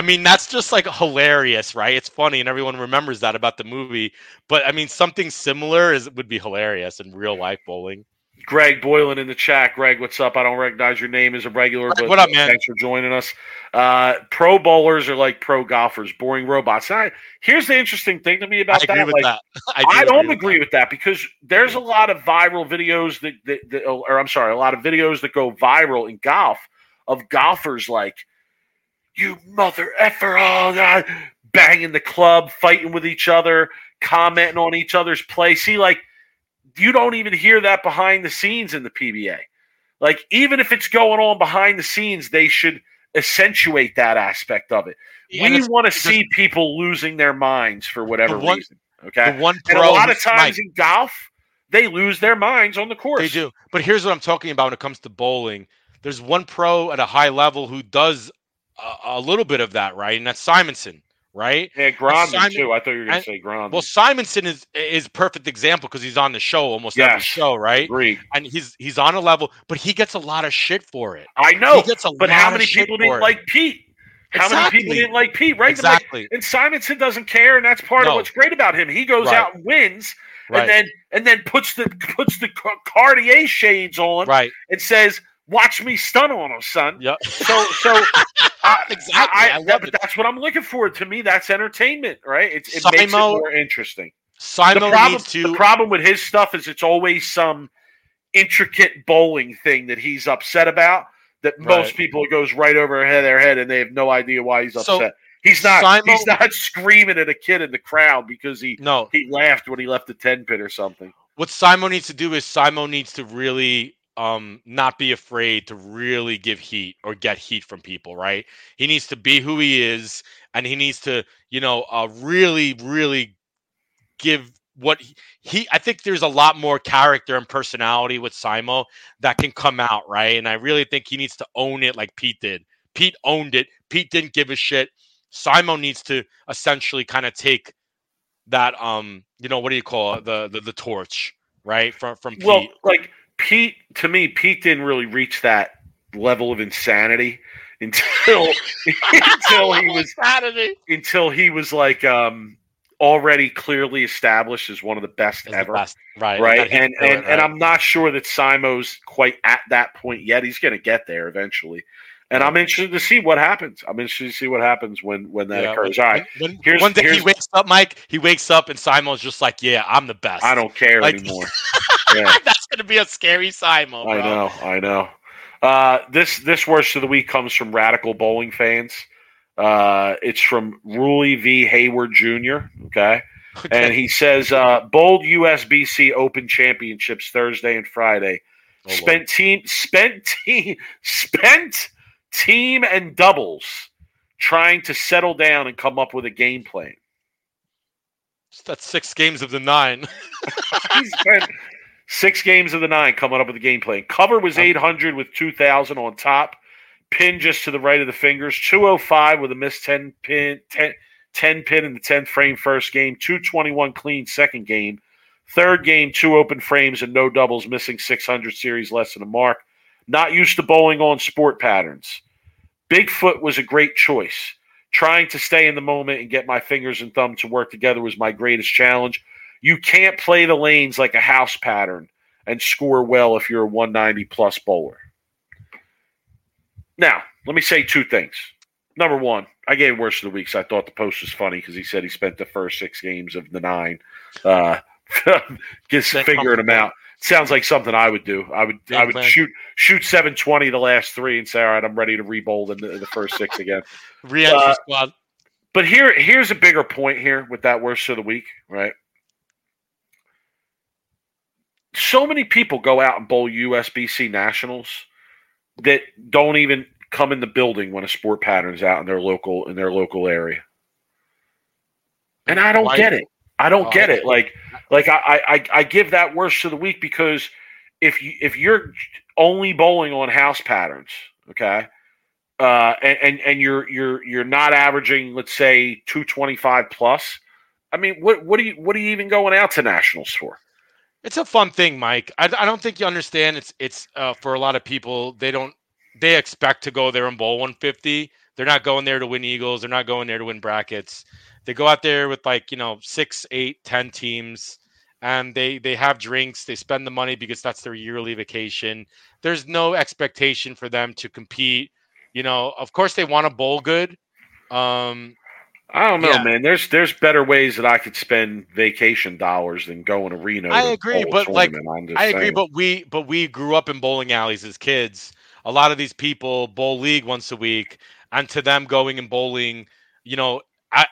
I mean, that's just like hilarious, right? It's funny, and everyone remembers that about the movie. But I mean, something similar is would be hilarious in real life bowling. Greg Boylan in the chat. Greg, what's up? I don't recognize your name as a regular, but what up, man? thanks for joining us. Uh, pro bowlers are like pro golfers, boring robots. Now, here's the interesting thing to me I about agree that. with like, that. I, I, do don't with agree with that because there's a lot of viral videos that, that, that, or I'm sorry, a lot of videos that go viral in golf of golfers like, you mother effer, oh god, banging the club, fighting with each other, commenting on each other's play. See, like, you don't even hear that behind the scenes in the PBA. Like, even if it's going on behind the scenes, they should accentuate that aspect of it. And we want to see people losing their minds for whatever one- reason. Okay. the one And pro a lot of times Mike, in golf, they lose their minds on the course. They do. But here's what I'm talking about when it comes to bowling. There's one pro at a high level who does a, a little bit of that, right? And that's Simonsen, right? Yeah, Simon- too. I thought you were going to say Grondin. Well, Simonsen is is a perfect example because he's on the show almost every show, right? Agreed. And he's he's on a level, but he gets a lot of shit for it. I know, he gets a but lot how many people didn't like Pete? How many people Exactly. didn't like Pete? Right? Like, Exactly. and Simonsen doesn't care, and that's part of what's great about him. He goes Right. out and wins, Right. and then and then puts the puts the Car- Cartier shades on right. and says, "Watch me stun on him, son." Yep. So so I, Exactly. I, I I- love but it. that's what I'm looking for. To me, that's entertainment, right? It's, it makes it more interesting. The Simon problem, needs to the problem with his stuff is it's always some intricate bowling thing that he's upset about. That most people goes right over their head, and they have no idea why he's So, upset. he's not. Simo- he's not screaming at a kid in the crowd because he no. he laughed when he left the ten pin or something. What Simon needs to do is Simon needs to really um not be afraid to really give heat or get heat from people, right? He needs to be who he is and he needs to, you know, uh really really give what he, he I think there's a lot more character and personality with Simo that can come out, right? And I really think he needs to own it like Pete did. Pete owned it. Pete didn't give a shit. Simo needs to essentially kind of take that um you know what do you call it the the, the torch right from from Pete. Well, like Pete, to me, Pete didn't really reach that level of insanity until until he was Saturday until he was like um already clearly established as one of the best the ever. best, right right? And and, it, and? I'm not sure that Simo's quite at that point yet. He's going to get there eventually. And I'm interested to see what happens. I'm interested to see what happens when when that Yeah, occurs. All right, when- here's- one day he wakes up, Mike. He wakes up and Simo's just like, "Yeah, I'm the best." I don't care Like- anymore. Yeah. That's gonna be a scary Simo, bro. I know, I know. Uh, this this worst of the week comes from radical bowling fans. Uh, it's from Ruley V. Hayward Jr. Okay, and he says uh, bold USBC Open Championships Thursday and Friday. Oh, Lord. spent team spent team spent team and doubles trying to settle down and come up with a game plan. That's six games of the nine. six games of the nine coming up with the game plan. Cover was 800 with 2,000 on top. Pin just to the right of the fingers. 205 with a missed 10 pin, 10, 10 pin in the 10th frame first game. 221 clean second game. Third game, two open frames and no doubles, missing 600 series less than a mark. Not used to bowling on sport patterns. Bigfoot was a great choice. Trying to stay in the moment and get my fingers and thumb to work together was my greatest challenge. You can't play the lanes like a house pattern and score well if you're a 190 plus bowler. Now, let me say two things. Number one, I gave worst of the weeks. I thought the post was funny because he said he spent the first six games of the nine, uh, just figuring them out. Sounds like something I would do. I would I would man. shoot shoot seven twenty the last three and say, all right, I'm ready to rebowl in the, the first six again. Re-entry Uh, squad. But here, here's a bigger point here with that worst of the week, right? So many people go out and bowl USBC nationals that don't even come in the building when a sport pattern's out in their local in their local area. And I don't get it. I don't get it. Like, like I, I, I- I give that worst of the week because if you if you're only bowling on house patterns, okay, uh, and, and and you're you're you're not averaging, let's say, two twenty five plus. I mean, what what are you what are you even going out to nationals for? It's a fun thing, Mike. I, I don't think you understand. It's it's uh, for a lot of people. They don't. They expect to go there and bowl 150. They're not going there to win eagles. They're not going there to win brackets. They go out there with like you know six, eight, ten teams, and they they have drinks. They spend the money because that's their yearly vacation. There's no expectation for them to compete. You know, of course they want to bowl good. Um, I don't know, Yeah. man. There's there's better ways that I could spend vacation dollars than going to Reno. I to agree, but, like. I'm agree, saying. but we but we grew up in bowling alleys as kids. A lot of these people bowl league once a week, and to them, going and bowling, you know,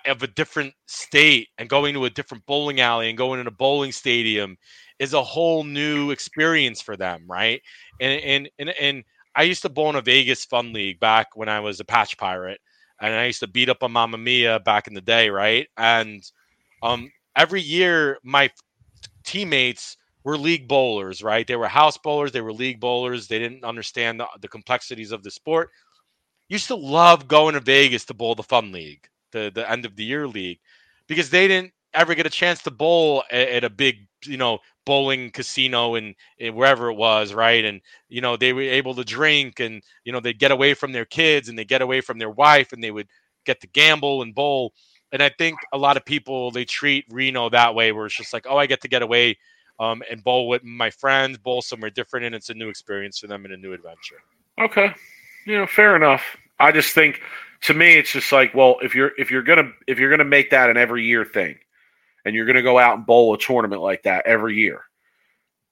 of a different state and going to a different bowling alley and going in a bowling stadium is a whole new experience for them, right? And and and and I used to bowl in a Vegas fun league back when I was a patch pirate, and I used to beat up on Mamma Mia back in the day, right? And um, every year my teammates were league bowlers, right? They were house bowlers, they were league bowlers. They didn't understand the, the complexities of the sport. Used to love going to Vegas to bowl the fun league, the the end of the year league, because they didn't ever get a chance to bowl at, at a big, you know, bowling casino and, wherever it was, right? And you know, they were able to drink and you know, they'd get away from their kids and they get away from their wife and they would get to gamble and bowl. And I think a lot of people they treat Reno that way, where it's just like, oh, I get to get away um, and bowl with my friends, bowl somewhere different, and it's a new experience for them and a new adventure. Okay. You know, fair enough. I just think to me it's just like, well, if you're if you're gonna if you're gonna make that an every year thing and you're gonna go out and bowl a tournament like that every year,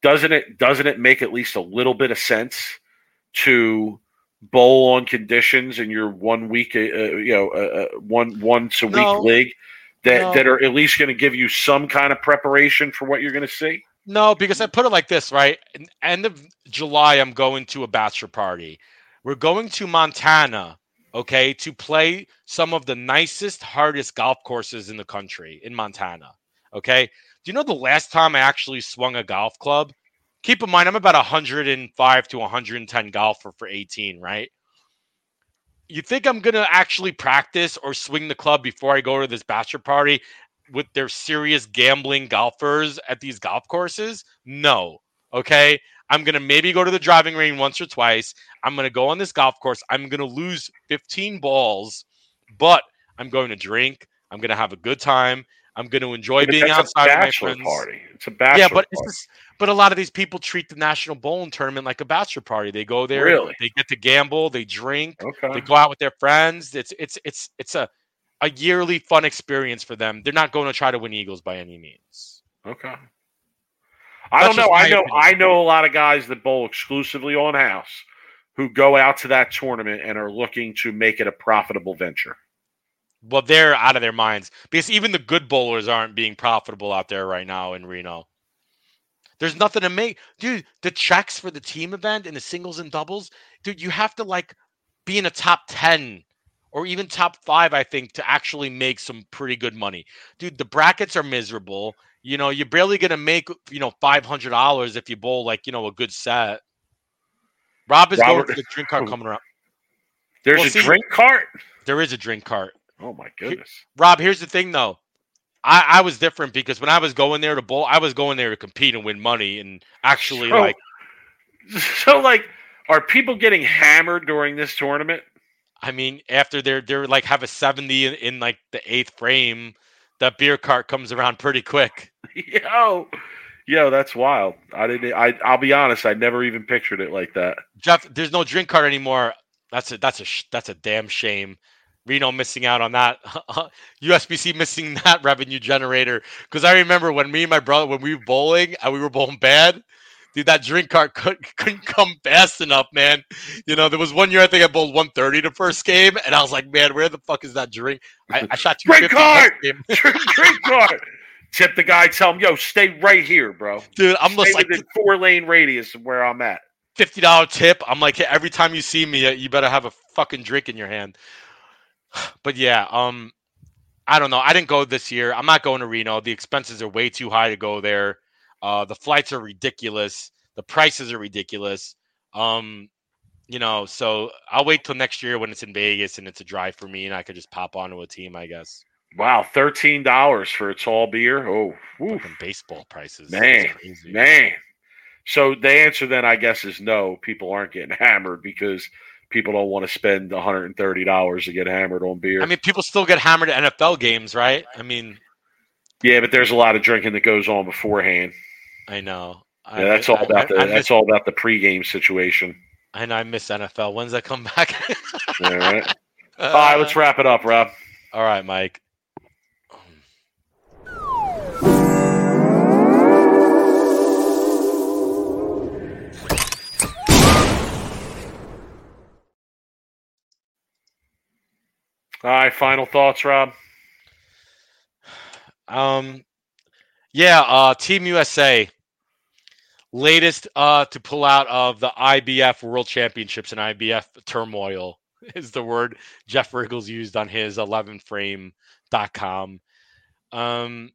doesn't it doesn't it make at least a little bit of sense to bowl on conditions in your one week uh, uh, you know uh, uh, one once a week No. league that No. that are at least going to give you some kind of preparation for what you're going to see? No, because I put it like this, right? In- End of July, I'm going to a bachelor party. We're going to Montana, okay, to play some of the nicest, hardest golf courses in the country in Montana. Okay. Do you know the last time I actually swung a golf club? Keep in mind, I'm about 105 to 110 golfer for 18, right? You think I'm gonna actually practice or swing the club before I go to this bachelor party with their serious gambling golfers at these golf courses? No. Okay. I'm going to maybe go to the driving range once or twice. I'm going to go on this golf course. I'm going to lose 15 balls, but I'm going to drink. I'm going to have a good time. I'm going to enjoy being outside with my friends. party. It's a bachelor. yeah, but it's just, but a lot of these people treat the national bowling tournament like a bachelor party. They go there, Really? they get to gamble, they drink, okay. they go out with their friends. It's it's it's it's a a yearly fun experience for them. They're not going to try to win Eagles by any means. Okay. I That's don't know. I know. opinion. I know a lot of guys that bowl exclusively on house who go out to that tournament and are looking to make it a profitable venture. Well, they're out of their minds because even the good bowlers aren't being profitable out there right now in Reno. There's nothing to make, dude. The checks for the team event and the singles and doubles, dude. You have to like be in a top ten or even top five, I think, to actually make some pretty good money, dude. The brackets are miserable. You know, you're barely gonna make you know five hundred dollars if you bowl like you know a good set. Rob is Robert- going to the drink cart coming around. There's Well, a see- drink cart. There is a drink cart. Oh my goodness. Rob, here's the thing though. I, I was different because when I was going there to bowl, I was going there to compete and win money and actually So- like So, like, are people getting hammered during this tournament? I mean, after they're they're like have a 70 in, in like the eighth frame, that beer cart comes around pretty quick. Yo, yo, that's wild. I didn't. I. I'll be honest. I never even pictured it like that. Jeff, there's no drink cart anymore. That's a that's a that's a damn shame. Reno missing out on that. USBC missing that revenue generator. Because I remember when me and my brother when we were bowling and we were bowling bad, dude, that drink cart could, couldn't come fast enough, man. You know, there was one year I think I bowled 130 the first game, and I was like, man, where the fuck is that drink? I, I shot Drink 250 the next cart! drink, drink cart. Tip the guy. Tell him, yo, stay right here, bro. dude. I'm Stay just like four lane radius of where I'm at. fifty dollar tip. I'm like, hey, every time you see me, you better have a fucking drink in your hand. But yeah, um, I don't know. I didn't go this year. I'm not going to Reno. The expenses are way too high to go there. Uh, the flights are ridiculous. The prices are ridiculous. Um, you know, so I'll wait till next year when it's in Vegas and it's a drive for me, and I could just pop onto a team. I guess. Wow, thirteen dollars for a tall beer. Oh, Fucking baseball prices. Man, man. So the answer then, I guess, is no. People aren't getting hammered because people don't want to spend one hundred and thirty dollars to get hammered on beer. I mean, people still get hammered at NFL games, right? I mean, yeah, but there's a lot of drinking that goes on beforehand. I know. Yeah, that's all about the I, I that's all about the pregame situation. I know I miss NFL. When's that come back? All right. all right, let's uh, wrap it up, Rob. All right, Mike. All right, final thoughts, Rob. Um, yeah, uh, Team USA, latest uh, to pull out of the IBF World Championships and IBF turmoil is the word Jeff Richgels used on his 11thframe.com. Um,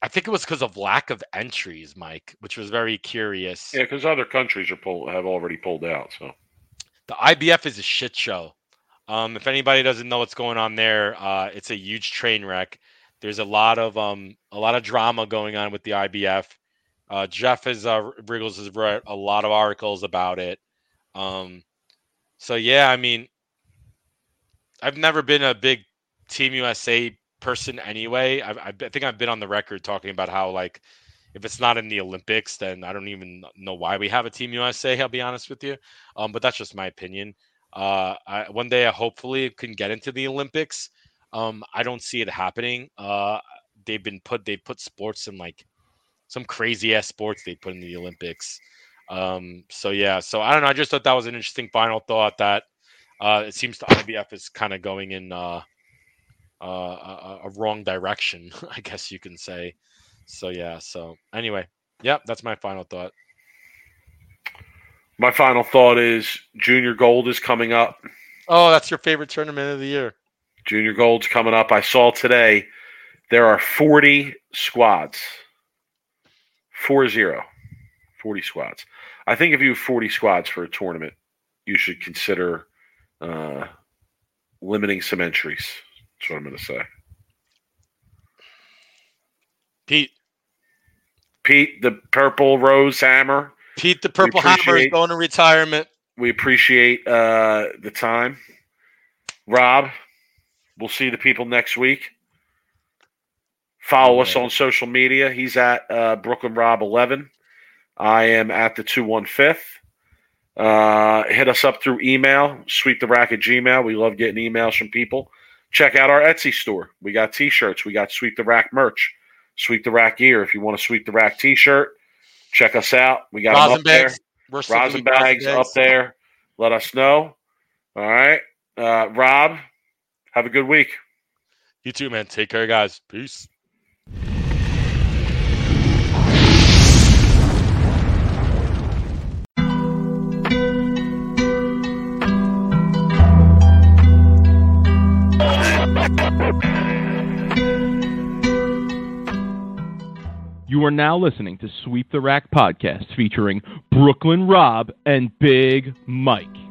I think it was because of lack of entries, Mike, which was very curious. Yeah, because other countries are pull, have already pulled out. So The IBF is a shit show. Um, if anybody doesn't know what's going on there, uh, it's a huge train wreck. There's a lot of um, a lot of drama going on with the IBF. Uh, Jeff has uh, Richgels has read a lot of articles about it. Um, so yeah, I mean, I've never been a big Team USA person anyway. I, I think I've been on the record talking about how like if it's not in the Olympics, then I don't even know why we have a Team USA. I'll be honest with you, um, but that's just my opinion. Uh, I, one day I hopefully can get into the Olympics. Um, I don't see it happening. Uh, they've been put they put sports in like some crazy ass sports they put in the Olympics. Um, so yeah, so I don't know. I just thought that was an interesting final thought that uh, it seems the IBF is kind of going in uh, uh, a, a wrong direction, I guess you can say. So yeah. So anyway, yep, that's my final thought. My final thought is Junior Gold is coming up. Oh, that's your favorite tournament of the year. Junior Gold's coming up. I saw today there are 40 squads. 4 0. 40 squads. I think if you have 40 squads for a tournament, you should consider uh, limiting some entries. That's what I'm going to say. Pete, Pete, the purple rose hammer. Pete, the Purple Hammer is going to retirement. We appreciate uh, the time. Rob, we'll see the people next week. Follow us on social media. He's at uh, Brooklyn Rob 11. I am at the 215th. Uh, hit us up through email, sweep the rack at Gmail. We love getting emails from people. Check out our Etsy store. We got t shirts. We got Sweep the Rack merch, Sweep the Rack gear. If you want to Sweep the Rack t shirt, check us out. We got them Rosin up there. bags. We're still rosin bags up there. Let us know. All right. Uh, Rob, have a good week. You too, man. Take care, guys. Peace. You are now listening to Sweep the Rack podcast featuring Brooklyn Rob and Big Mike.